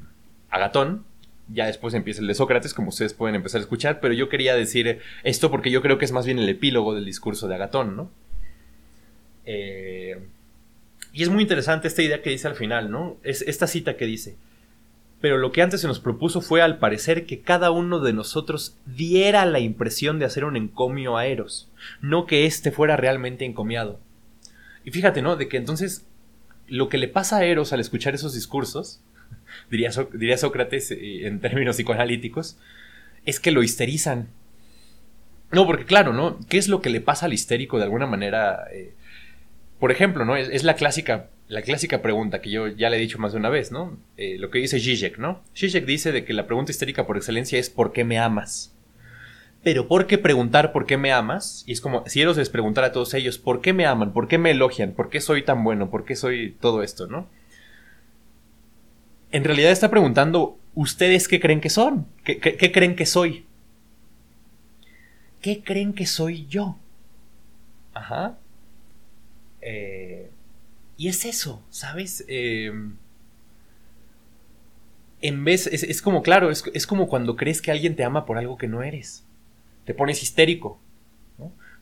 Agatón. Ya después empieza el de Sócrates, como ustedes pueden empezar a escuchar, pero yo quería decir esto porque yo creo que es más bien el epílogo del discurso de Agatón, ¿no? Eh, y es muy interesante esta idea que dice al final, ¿no? Es esta cita que dice, pero lo que antes se nos propuso fue al parecer que cada uno de nosotros diera la impresión de hacer un encomio a Eros, no que éste fuera realmente encomiado. Y fíjate, ¿no? De que entonces lo que le pasa a Eros al escuchar esos discursos, diría, diría Sócrates eh, en términos psicoanalíticos, es que lo histerizan. No, porque claro, ¿no? ¿Qué es lo que le pasa al histérico de alguna manera? Eh, por ejemplo, ¿no? Es, la clásica, la clásica pregunta que yo ya le he dicho más de una vez, ¿no? Eh, lo que dice Zizek, ¿no? Zizek dice de que la pregunta histérica por excelencia es ¿por qué me amas? Pero ¿por qué preguntar por qué me amas? Y es como si Eros les preguntara a todos ellos ¿por qué me aman? ¿Por qué me elogian? ¿Por qué soy tan bueno? ¿Por qué soy todo esto, no? En realidad está preguntando ¿ustedes qué creen que son? qué creen que soy? ¿Qué creen que soy yo? Ajá. Eh, y es eso, ¿sabes? Em, en vez, es, como, claro, es, como cuando crees que alguien te ama por algo que no eres. Te pones histérico.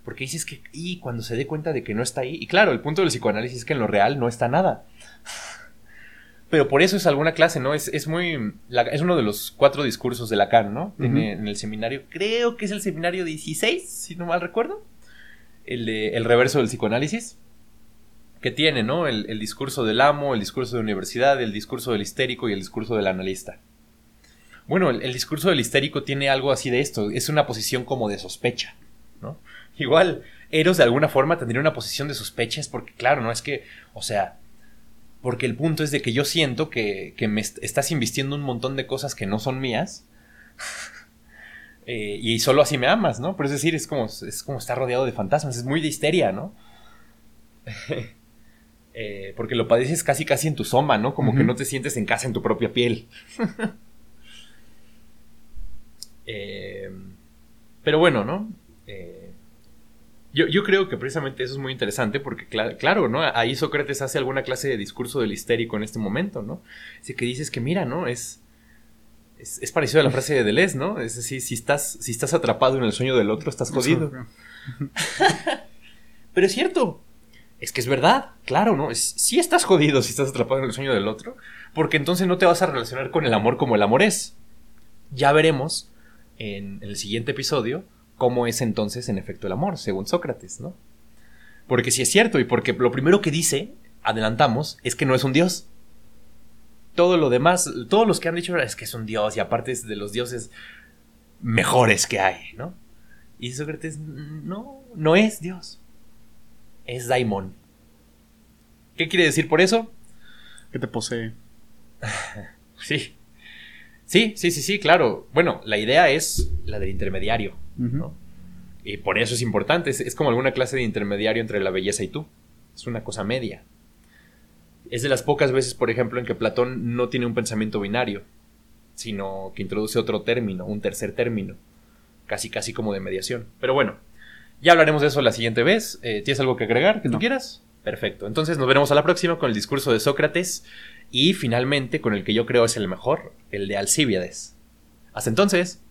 Porque dices que, y cuando se dé cuenta de que no está ahí, y claro, el punto del psicoanálisis es que en lo real no está nada. Pero por eso es alguna clase, ¿no? Es, es muy. es uno de los cuatro discursos de Lacan, ¿no? Tiene en el seminario, creo que es el seminario 16, si no mal recuerdo. El, de, el reverso del psicoanálisis. Que tiene, ¿no? El, discurso del amo, el discurso de universidad, el discurso del histérico y el discurso del analista. Bueno, el, discurso del histérico tiene algo así de esto. Es una posición como de sospecha, ¿no? Igual, Eros de alguna forma tendría una posición de sospechas porque, claro, no es que, o sea, porque el punto es de que yo siento que, me estás invistiendo un montón de cosas que no son mías. Eh, y solo así me amas, ¿no? Pero es decir, es como, es como estar rodeado de fantasmas, es muy de histeria, ¿no? Eh, porque lo padeces casi casi en tu soma, ¿no? Como que no te sientes en casa en tu propia piel. Eh, pero bueno, ¿no? Yo, creo que precisamente eso es muy interesante porque, claro, ¿no? Ahí Sócrates hace alguna clase de discurso del histérico en este momento, ¿no? Así que dices que, mira, ¿no? Es, es, parecido a la frase de Deleuze, ¿no? Es decir, si estás, si estás atrapado en el sueño del otro, estás jodido. Pero es cierto. Es que es verdad, claro, ¿no? Es, sí estás jodido si estás atrapado en el sueño del otro, porque entonces no te vas a relacionar con el amor como el amor es. Ya veremos en el siguiente episodio cómo es entonces en efecto el amor, según Sócrates, ¿no? Porque si es cierto y porque lo primero que dice, adelantamos, es que no es un dios. Todo lo demás, todos los que han dicho es que es un dios y aparte es de los dioses mejores que hay, ¿no? Y Sócrates no, no es dios. Es daimon. ¿Qué quiere decir por eso? Que te posee. sí. Sí, sí, sí, sí, claro. Bueno, la idea es la del intermediario. Y por eso es importante, es, como alguna clase de intermediario entre la belleza y tú. Es una cosa media. Es de las pocas veces, por ejemplo, en que Platón no tiene un pensamiento binario, sino que introduce otro término, un tercer término, casi casi como de mediación. Pero bueno, ya hablaremos de eso la siguiente vez. Eh, ¿Tienes algo que agregar que tú quieras? Perfecto. Entonces nos veremos a la próxima con el discurso de Sócrates y finalmente con el que yo creo es el mejor, el de Alcíbiades. Hasta entonces.